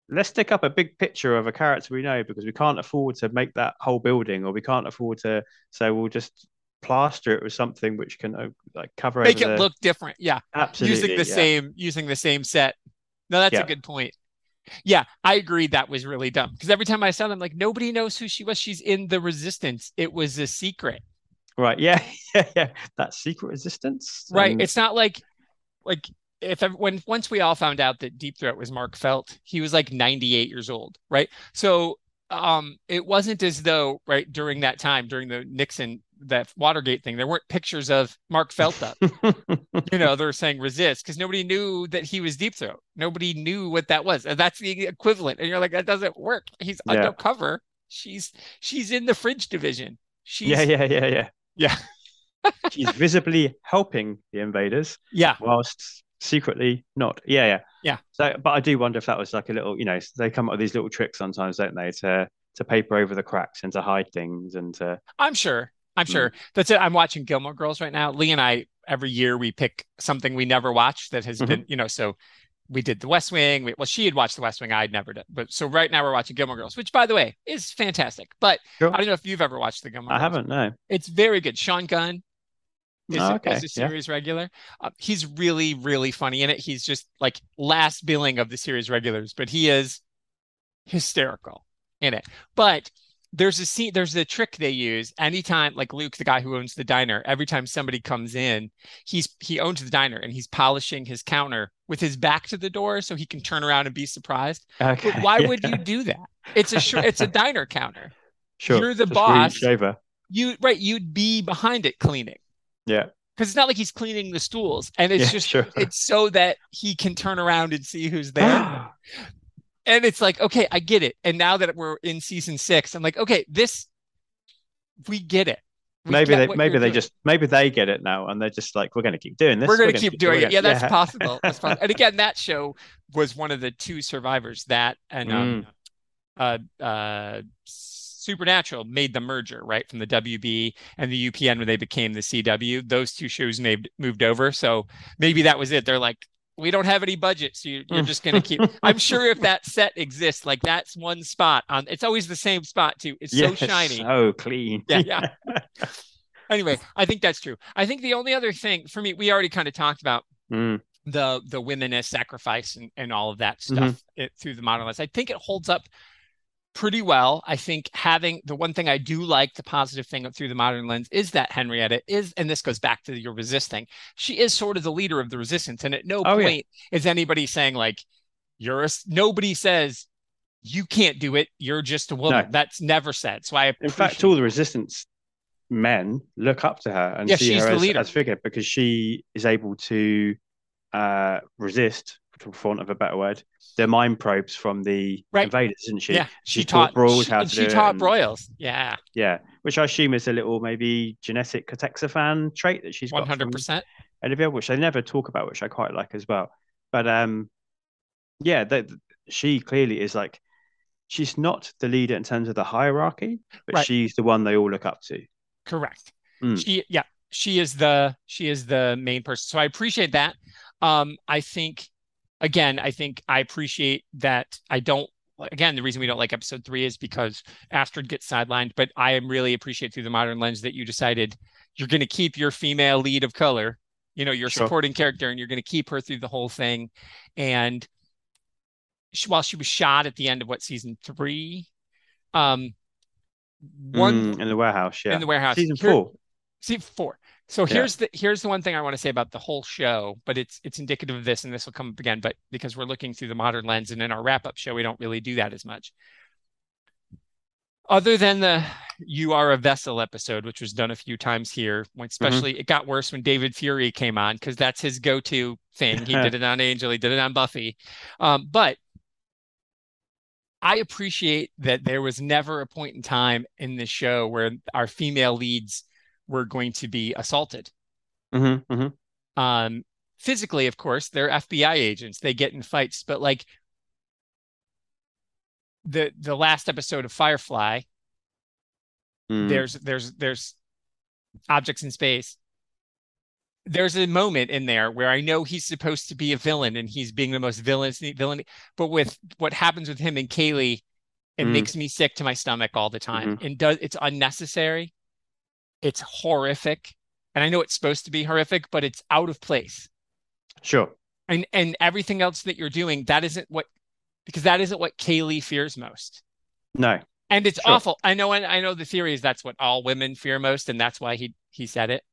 let's stick up a big picture of a character we know because we can't afford to make that whole building, or we can't afford to. So we'll just plaster it with something which can uh, like cover it. Make it the- look different. Yeah. absolutely using the yeah. same using the same set. No, that's Yeah. a good point. Yeah, I agree that was really dumb because every time I saw them, like nobody knows who she was. She's in the resistance. It was a secret. Right? Yeah, yeah, yeah. That secret resistance. Right. It's not like like if when once we all found out that Deep Throat was Mark Felt, he was like 98 years old, right? So um it wasn't as though right during that time during the Nixon that Watergate thing there weren't pictures of Mark Felt up. you know, they were saying resist because nobody knew that he was Deep Throat. Nobody knew what that was. And that's the equivalent. And you're like that doesn't work. He's Yeah. undercover. She's she's in the Fringe division. She's yeah, yeah, yeah, yeah. yeah. She's visibly helping the invaders Yeah. whilst secretly not. Yeah, yeah, Yeah. So, but I do wonder if that was like a little, you know, they come up with these little tricks sometimes, don't they, to to paper over the cracks and to hide things and to. I'm sure. I'm sure. That's it. I'm watching Gilmore Girls right now. Lee and I, every year we pick something we never watched that has Mhm. been, you know, so we did The West Wing. We, well, she had watched The West Wing. I'd never done. But so right now we're watching Gilmore Girls, which by the way is fantastic. But Sure. I don't know if you've ever watched the Gilmore I Girls. haven't, no. It's very good. Sean Gunn is, Oh, okay. is a Yeah. series regular. Uh, he's really, really funny in it. He's just like last billing of the series regulars, but he is hysterical in it. But there's a scene, there's a trick they use anytime, like Luke, the guy who owns the diner, every time somebody comes in, he's he owns the diner and he's polishing his counter with his back to the door so he can turn around and be surprised. Okay. But why yeah. would you do that? It's a sh- it's a diner counter. Sure. you're the Just boss. You right, you'd be behind it cleaning Yeah. because it's not like he's cleaning the stools and it's Yeah, just sure. it's so that he can turn around and see who's there. And it's like okay i get it. And now that we're in season six i'm like okay this we get it. We maybe get they maybe they doing. just maybe they get it now and they're just like we're going to keep doing this we're going to gonna keep doing it. yeah gonna- that's possible. That's possible. And again that show was one of the two survivors that and um uh uh supernatural made the merger right from the wb and the upn when they became the cw those two shows moved moved over. So maybe that was it. They're like we don't have any budget so you, you're just going to keep i'm sure if that set exists like that's one spot on it's always the same spot too. It's yeah, so shiny. so clean. Yeah. Yeah anyway i think that's true. I think the only other thing for me we already kind of talked about Mm, the the women as sacrifice and, and all of that stuff it, through the modern lens. I think it holds up pretty well. I think having the one thing I do like, the positive thing through the modern lens, is that Henrietta is, and this goes back to your resisting. She is sort of the leader of the resistance, and at no Oh, yeah. point is anybody saying like, "You're a." Nobody says you can't do it. You're just a woman. No. That's never said. So I in fact all the resistance men look up to her and Yeah, see she's her the as, leader. as figure because she is able to uh resist for want of a better word the mind probes from the Right. invaders isn't she yeah, she, She's taught Broyles how to she do taught and- Broyles. Yeah, yeah which i assume is a little maybe genetic Cortexiphan trait that she's got. One hundred percent. Olivia, which they never talk about, which I quite like as well. But um, yeah, that she clearly is like she's not the leader in terms of the hierarchy, but Right. she's the one they all look up to. Correct. Mm. She, yeah, she is the she is the main person. So I appreciate that. Um, I think, again, I think I appreciate that. I don't. Again, the reason we don't like episode three is because Astrid gets sidelined. But I am really appreciate through the modern lens that you decided you're going to keep your female lead of color, you know, your Sure. supporting character, and you're going to keep her through the whole thing. And she, while she was shot at the end of what season three, um, one Mm, in the warehouse, yeah. in the warehouse Season Here- four. See four. So Yeah. here's the here's the one thing I want to say about the whole show, but it's it's indicative of this, and this will come up again. But because we're looking through the modern lens, and in our wrap up show, we don't really do that as much. Other than the "You Are a Vessel" episode, which was done a few times here, when especially it got worse when David Fury came on because that's his go to thing. He did it on Angel, he did it on Buffy, um, but I appreciate that there was never a point in time in this show where our female leads were going to be assaulted. hmm hmm Um, physically, of course, they're FBI agents. They get in fights, but like the the last episode of Firefly, Mm. there's there's there's objects in space. There's a moment in there where I know he's supposed to be a villain and he's being the most villainous villain, but with what happens with him and Kaylee, it Mm. makes me sick to my stomach all the time. Mm-hmm. And does it's unnecessary. It's horrific. And I know it's supposed to be horrific, but it's out of place. Sure. And and everything else that you're doing, that isn't what because that isn't what Kaylee fears most. No. And it's Sure. awful. I know and I know the theory is that's what all women fear most, and that's why he he said it.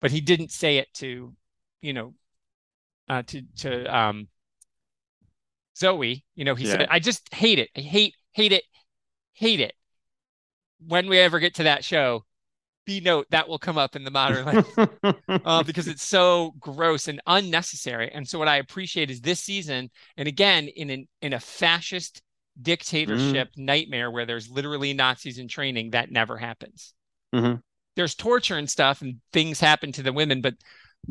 But he didn't say it to, you know, uh to to um Zoe. You know, he Yeah. said, I just hate it. I hate, hate it, hate it. When we ever get to that show, B note that will come up in the modern life uh, because it's so gross and unnecessary. And so what I appreciate is this season, and again in an in a fascist dictatorship nightmare where there's literally Nazis in training, that never happens. Mhm. There's torture and stuff, and things happen to the women, but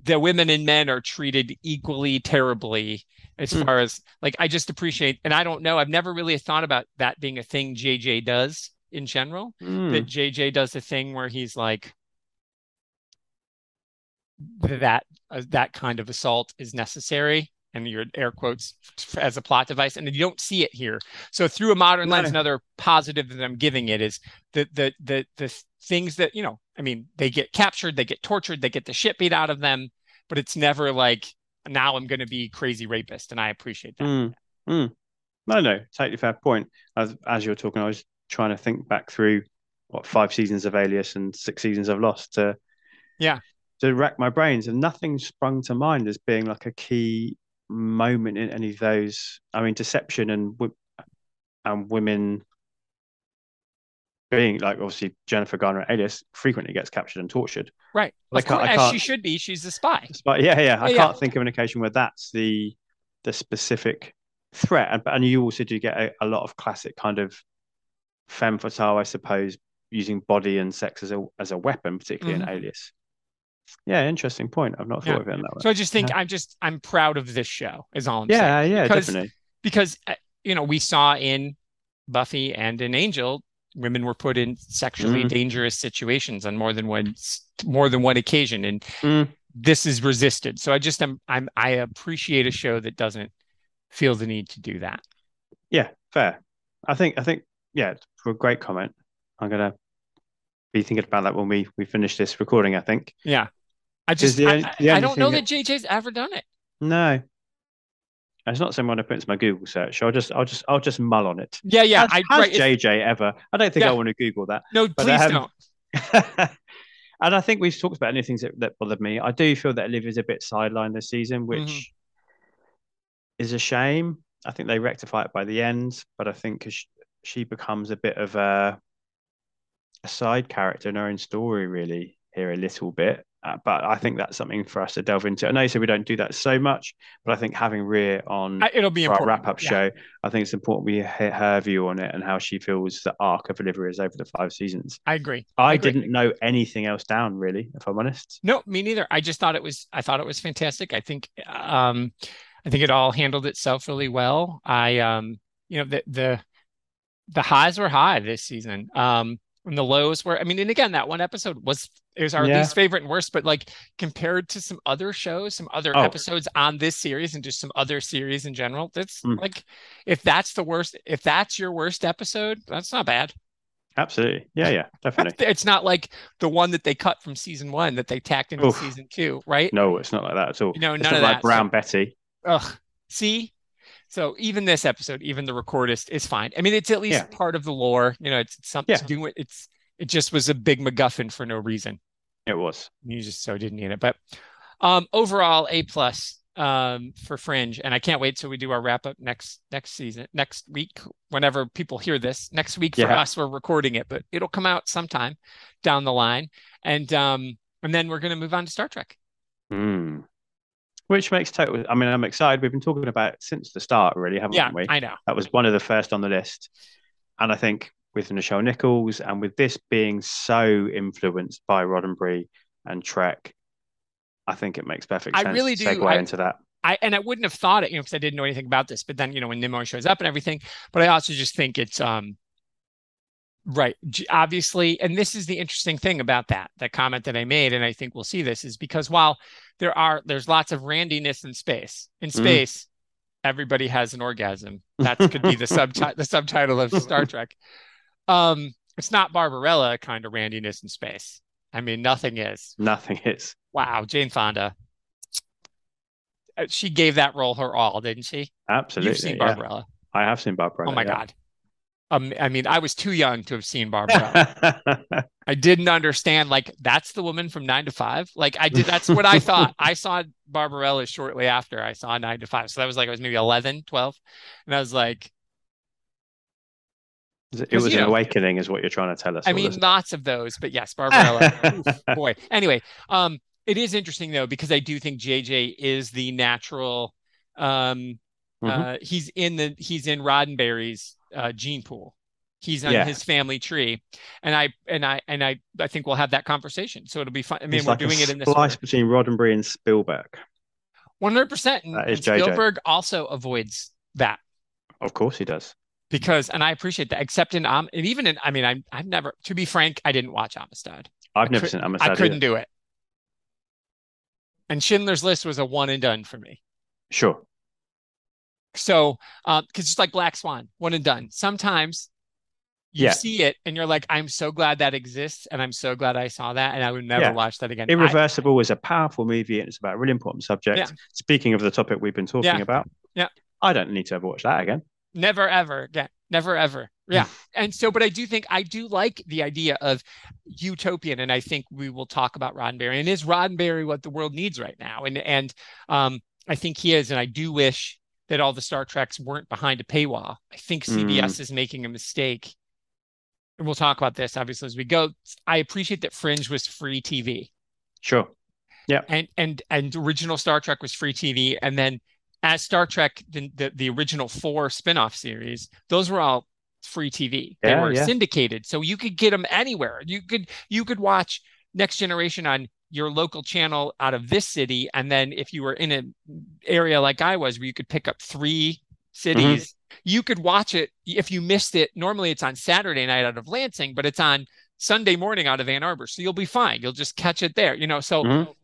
the women and men are treated equally terribly as Mm. far as like I just appreciate, and I don't know, I've never really thought about that being a thing JJ does in general Mm. that JJ does the thing where he's like that uh, that kind of assault is necessary and your air quotes as a plot device and you don't see it here so through a modern lens No. another positive that i'm giving it is the the the the things that you know i mean they get captured they get tortured they get the shit beat out of them but it's never like now i'm going to be crazy rapist and i appreciate that Mm. Mm. No, no, totally fair point. As as you're talking, I was trying to think back through what five seasons of Alias and six seasons of Lost to Yeah. to rack my brains, and nothing sprung to mind as being like a key moment in any of those. I mean, deception and and women being like obviously Jennifer Garner Alias frequently gets captured and tortured. right I of can't- course, I as she should be she's a spy But yeah, yeah, I Yeah, can't yeah. think of an occasion where that's the the specific threat. And, and you also do get a, a lot of classic kind of femme fatale, I suppose, using body and sex as a as a weapon, particularly in Alias. Yeah, interesting point. I've not thought Mm-hmm. Yeah. of it in that way. so i just think i'm just i'm proud of this show is all i'm saying yeah, yeah, because- definitely. because uh, you know we saw in Buffy and in Angel women were put in sexually Mhm. dangerous situations on more than one more than one occasion and Mm. this is resisted so I just am I'm I appreciate a show that doesn't feel the need to do that Yeah, fair. I think I think yeah, for a great comment. I'm gonna be thinking about that when we we finish this recording. I think yeah I just the I, the I don't know that JJ's ever done it no, it's not someone I put into my Google search. I'll just I'll just I'll just mull on it. yeah yeah has, I has right, JJ ever? I don't think I want to Google that. no but, please um, don't and I think we've talked about any things that, that bothered me. I do feel that Olivia's a bit sidelined this season, which Mhm. is a shame. I think they rectify it by the end, but I think 'cause she, she becomes a bit of a a side character in her own story, really, here a little bit. Uh, but I think that's something for us to delve into. I know you said we don't do that so much, but I think having Rhea on I- it'll be our wrap up Yeah. show, I think it's important we hear her view on it and how she feels the arc of Olivia is over the five seasons. I agree I, agree. didn't know anything else down really, if I'm honest. No, me neither. I just thought it was I thought it was fantastic. I think um I think it all handled itself really well. I um you know the the the highs were high this season. Um, and the lows were, I mean, and again, that one episode was it was our Yeah. least favorite and worst, but like compared to some other shows, some other Oh. episodes on this series and just some other series in general, that's Mm. like if that's the worst, if that's your worst episode, that's not bad. Absolutely. Yeah, yeah, definitely. It's not like the one that they cut from season one that they tacked into Oof. season two, right? No, it's not like that at all. You know, it's none of like that. Brown Betty. Ugh. See? So even this episode, even the recordist is fine. I mean, it's at least Yeah. part of the lore. You know, it's, it's something Yeah. to do with It's it just was a big MacGuffin for no reason. It was. You just so didn't need it. But um overall, A plus um for Fringe. And I can't wait till we do our wrap up next next season, next week, whenever people hear this. Next week for us, we're recording it, but it'll come out sometime down the line. And um and then we're gonna move on to Star Trek. Hmm. Which makes total. I mean, I'm excited. We've been talking about since the start, really, haven't Yeah, we? I know. That was one of the first on the list. And I think with Nichelle Nichols and with this being so influenced by Roddenberry and Trek, I think it makes perfect I sense really to do. segue I- into that. I and I wouldn't have thought it, you know, because I didn't know anything about this. But then, you know, when Nimoy shows up and everything, but I also just think it's um right, obviously, and this is the interesting thing about that that comment that I made, and I think we'll see this is because while there are there's lots of randiness in space, in Mhm. space, everybody has an orgasm. That could be the subtitle the subtitle of Star Trek. Um, it's not Barbarella kind of randiness in space. I mean, nothing is. Nothing is. Wow, Jane Fonda. Uh, She gave that role her all, didn't she? Absolutely. You've seen yeah. I have seen Barbarella. Oh my yeah. God. Um, I mean, I was too young to have seen Barbarella. I didn't understand, like, that's the woman from nine to five. Like, I did, that's what I thought. I saw Barbarella shortly after I saw nine to five. So that was like, I was maybe 11, 12. And I was like, it was an know, awakening, is what you're trying to tell us. I mean, lots of those, but yes, Barbarella. oof, boy. Anyway, um, it is interesting though, because I do think JJ is the natural, um, Mhm. uh, he's in the, he's in Roddenberry's, uh, gene pool. He's on Yeah. his family tree. And I, and I, and I, I think we'll have that conversation. So it'll be fun. I mean, It's we're like doing it in this splice order. between Roddenberry and Spielberg. 100%. And, That is and. Spielberg also avoids that. Of course he does. Because, and I appreciate that, except in, um, and even in, I mean, I'm, I've never, to be frank, I didn't watch Amistad. I've I never seen Amistad. I couldn't either. do it. And Schindler's List was a one and done for me. Sure. So, um, because it's like Black Swan, one and done. Sometimes you Yeah. see it and you're like, I'm so glad that exists, and I'm so glad I saw that, and I would never Yeah. watch that again. I- Irreversible is a powerful movie and it's about a really important subject. Yeah. Speaking of the topic we've been talking about, Yeah. I don't need to ever watch that again. never ever again, never ever. Yeah. and so, but I do think I do like the idea of utopian, and I think we will talk about Roddenberry. And is Roddenberry what the world needs right now? And and um, I think he is, and I do wish that all the Star Treks weren't behind a paywall. I think mm. CBS is making a mistake. And we'll talk about this obviously as we go. I appreciate that Fringe was free TV. Sure. Yeah. And and and original Star Trek was free TV, and then as Star Trek, the the, the original four spin-off series, those were all free TV. They Yeah, were yeah. syndicated, so you could get them anywhere. You could you could watch Next Generation on your local channel out of this city, and then if you were in an area like I was, where you could pick up three cities, you could watch it. If you missed it, normally it's on Saturday night out of Lansing, but it's on Sunday morning out of Ann Arbor, so you'll be fine. You'll just catch it there, you know. So Mhm.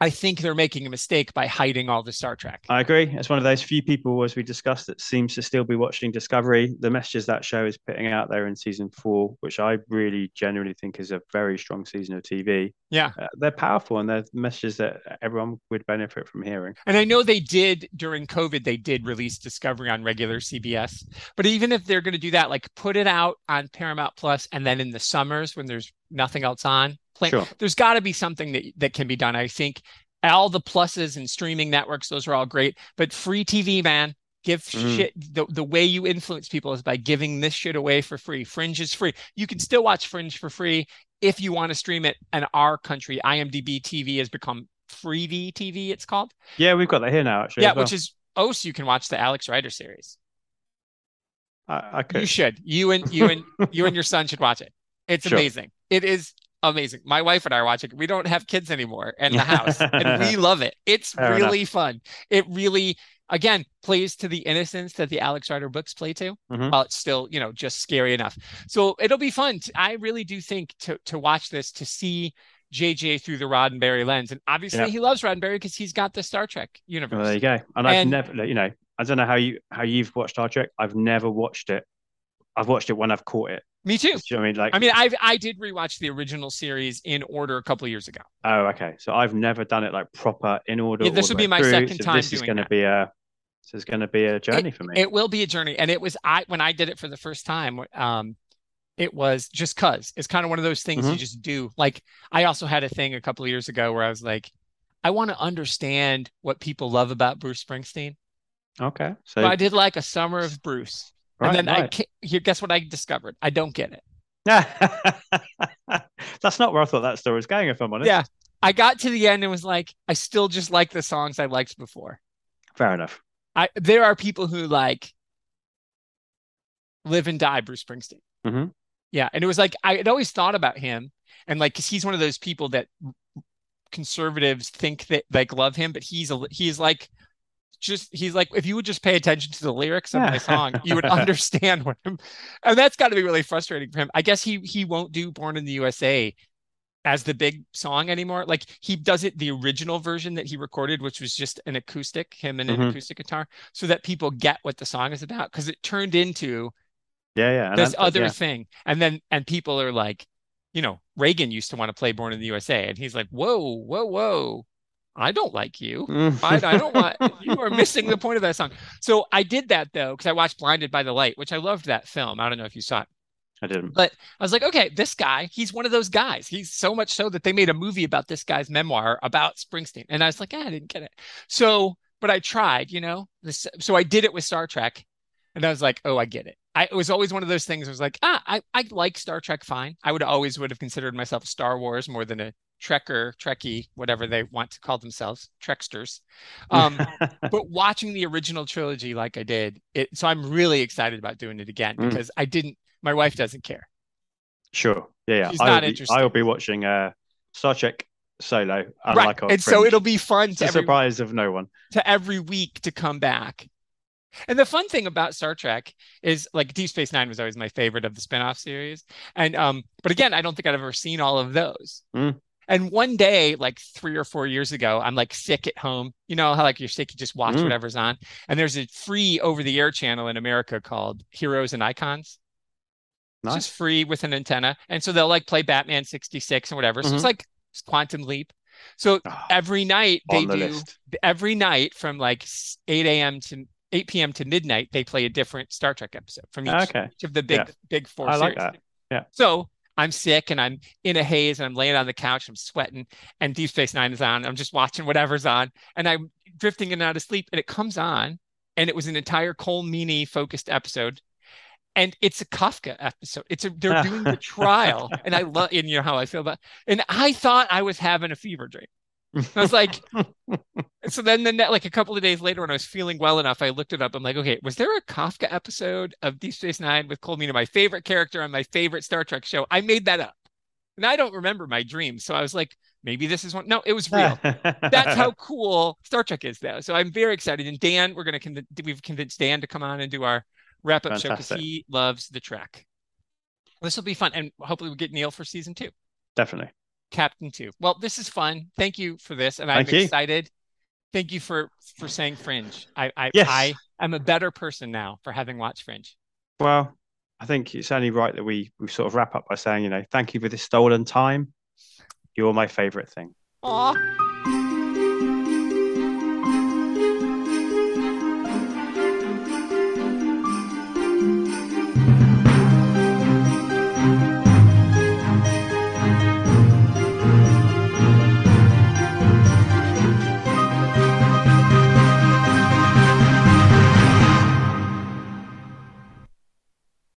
I think they're making a mistake by hiding all the Star Trek. I agree. It's one of those few people, as we discussed, that seems to still be watching Discovery. The messages that show is putting out there in season four, which I really genuinely think is a very strong season of TV. Yeah. Uh, they're powerful and they're messages that everyone would benefit from hearing. And I know they did during COVID, they did release Discovery on regular CBS. But even if they're going to do that, like put it out on Paramount Plus and then in the summers when there's nothing else on, play, Sure. there's got to be something that, that can be done. I think all the pluses and streaming networks, those are all great. But free TV, man, give Mm. shit. The, the way you influence people is by giving this shit away for free. Fringe is free. You can still watch Fringe for free if you want to stream it. And our country, IMDb TV has become Freevee TV, it's called. Yeah, we've got that here now, actually. Yeah, well. which is oh, so you can watch the Alex Rider series. I, I You should. You and you and you and your son should watch it. It's Sure. amazing. It is amazing. My wife and I are watching. We don't have kids anymore in the house, and we love it. It's Fair really fun. It really again plays to the innocence that the Alex Rider books play to, Mhm. while it's still you know just scary enough. So it'll be fun. To, I really do think to to watch this to see JJ through the Roddenberry lens, and obviously Yeah. he loves Roddenberry because he's got the Star Trek universe. Well, there you go. And, I've never, you know, I don't know how you how you've watched Star Trek. I've never watched it. I've watched it when I've caught it. Me too. You know I mean? Like, I mean, I I did rewatch the original series in order a couple of years ago. oh, okay. So I've never done it like proper in order. Yeah, this will be my through. second So time This is going to be a. This is going to be a journey for me. It will be a journey, and it was I when I did it for the first time. Um, it was just cause it's kind of one of those things you Mhm. just do. Like I also had a thing a couple of years ago where I was like, I want to understand what people love about Bruce Springsteen. okay. So So I did like a summer of Bruce, right, and then I right. ca- here, guess what I discovered? I don't get it. That's not where I thought that story was going. If I'm honest. Yeah. I got to the end and was like, I still just like the songs I liked before. Fair enough. I there are people who like live and die Bruce Springsteen. Mhm. Yeah, and it was like I had always thought about him, and like because he's one of those people that conservatives think that like love him, but he's a he's like just he's like if you would just pay attention to the lyrics of my song, you would understand what I'm. and that's got to be really frustrating for him. I guess he he won't do Born in the USA as the big song anymore. Like he does it the original version that he recorded, which was just an acoustic, him and an Mhm. acoustic guitar, so that people get what the song is about. Because it turned into Yeah, yeah. and this other yeah. thing, and then and people are like, you know, Reagan used to want to play Born in the USA, and he's like, whoa, whoa, whoa, I don't like you. I, I don't want you are missing the point of that song. So I did that though because I watched Blinded by the Light, which I loved that film. I don't know if you saw it. I didn't. But I was like, okay, this guy, he's one of those guys. He's so much so that they made a movie about this guy's memoir about Springsteen. And I was like, ah, I didn't get it. So, but I tried, you know, this, so I did it with Star Trek. And I was like, oh, I get it. I, it was always one of those things. I was like, ah, I, I like Star Trek fine. I would always would have considered myself Star Wars more than a Trekker, Trekkie, whatever they want to call themselves, Treksters. Um, but watching the original trilogy like I did, it so I'm really excited about doing it again Mm. because I didn't. My wife doesn't care. sure. Yeah, yeah. She's I'll not be, interested. I'll be watching uh, Star Trek Solo. right, our and so it'll be fun to every, surprise of no one. to every week to come back. And the fun thing about Star Trek is like Deep Space Nine was always my favorite of the spin-off series. And um, but again, I don't think I'd ever seen all of those. Mm. And one day, like three or four years ago, I'm like sick at home. You know how like you're sick, you just watch Mm. whatever's on. And there's a free over-the-air channel in America called Heroes and Icons. It's Nice. just free with an antenna. And so they'll like play Batman 66 and whatever. So it's Mhm. like it's Quantum Leap. So Ah, every night they the do list. every night from like 8 a.m. to 8 p.m. to midnight, they play a different Star Trek episode from each, Okay. each of the big Yeah. big four I like that. Yeah. So I'm sick and I'm in a haze and I'm laying on the couch, I'm sweating, and Deep Space Nine is on. I'm just watching whatever's on, and I'm drifting in and out of sleep, and it comes on, and it was an entire Colm Meaney focused episode. And it's a Kafka episode. It's a they're doing the trial, and I love and you know how I feel about. And I thought I was having a fever dream. I was like, so then, then like a couple of days later, when I was feeling well enough, I looked it up. I'm like, okay, was there a Kafka episode of Deep Space Nine with Colm my favorite character on my favorite Star Trek show? I made that up, and I don't remember my dreams. So I was like, maybe this is one. No, it was real. That's how cool Star Trek is, though. So I'm very excited. And Dan, we're gonna conv- we've convinced Dan to come on and do our wrap up show because he loves the Trek. This will be fun, and hopefully we get Neil for season two. Definitely. Captain Two. Well, this is fun. Thank you for this, and I'm Thank you. excited. Thank you for for saying Fringe. I I Yes. I am a better person now for having watched Fringe. Well, I think it's only right that we we sort of wrap up by saying, you know, thank you for this stolen time. You're my favorite thing. Aw.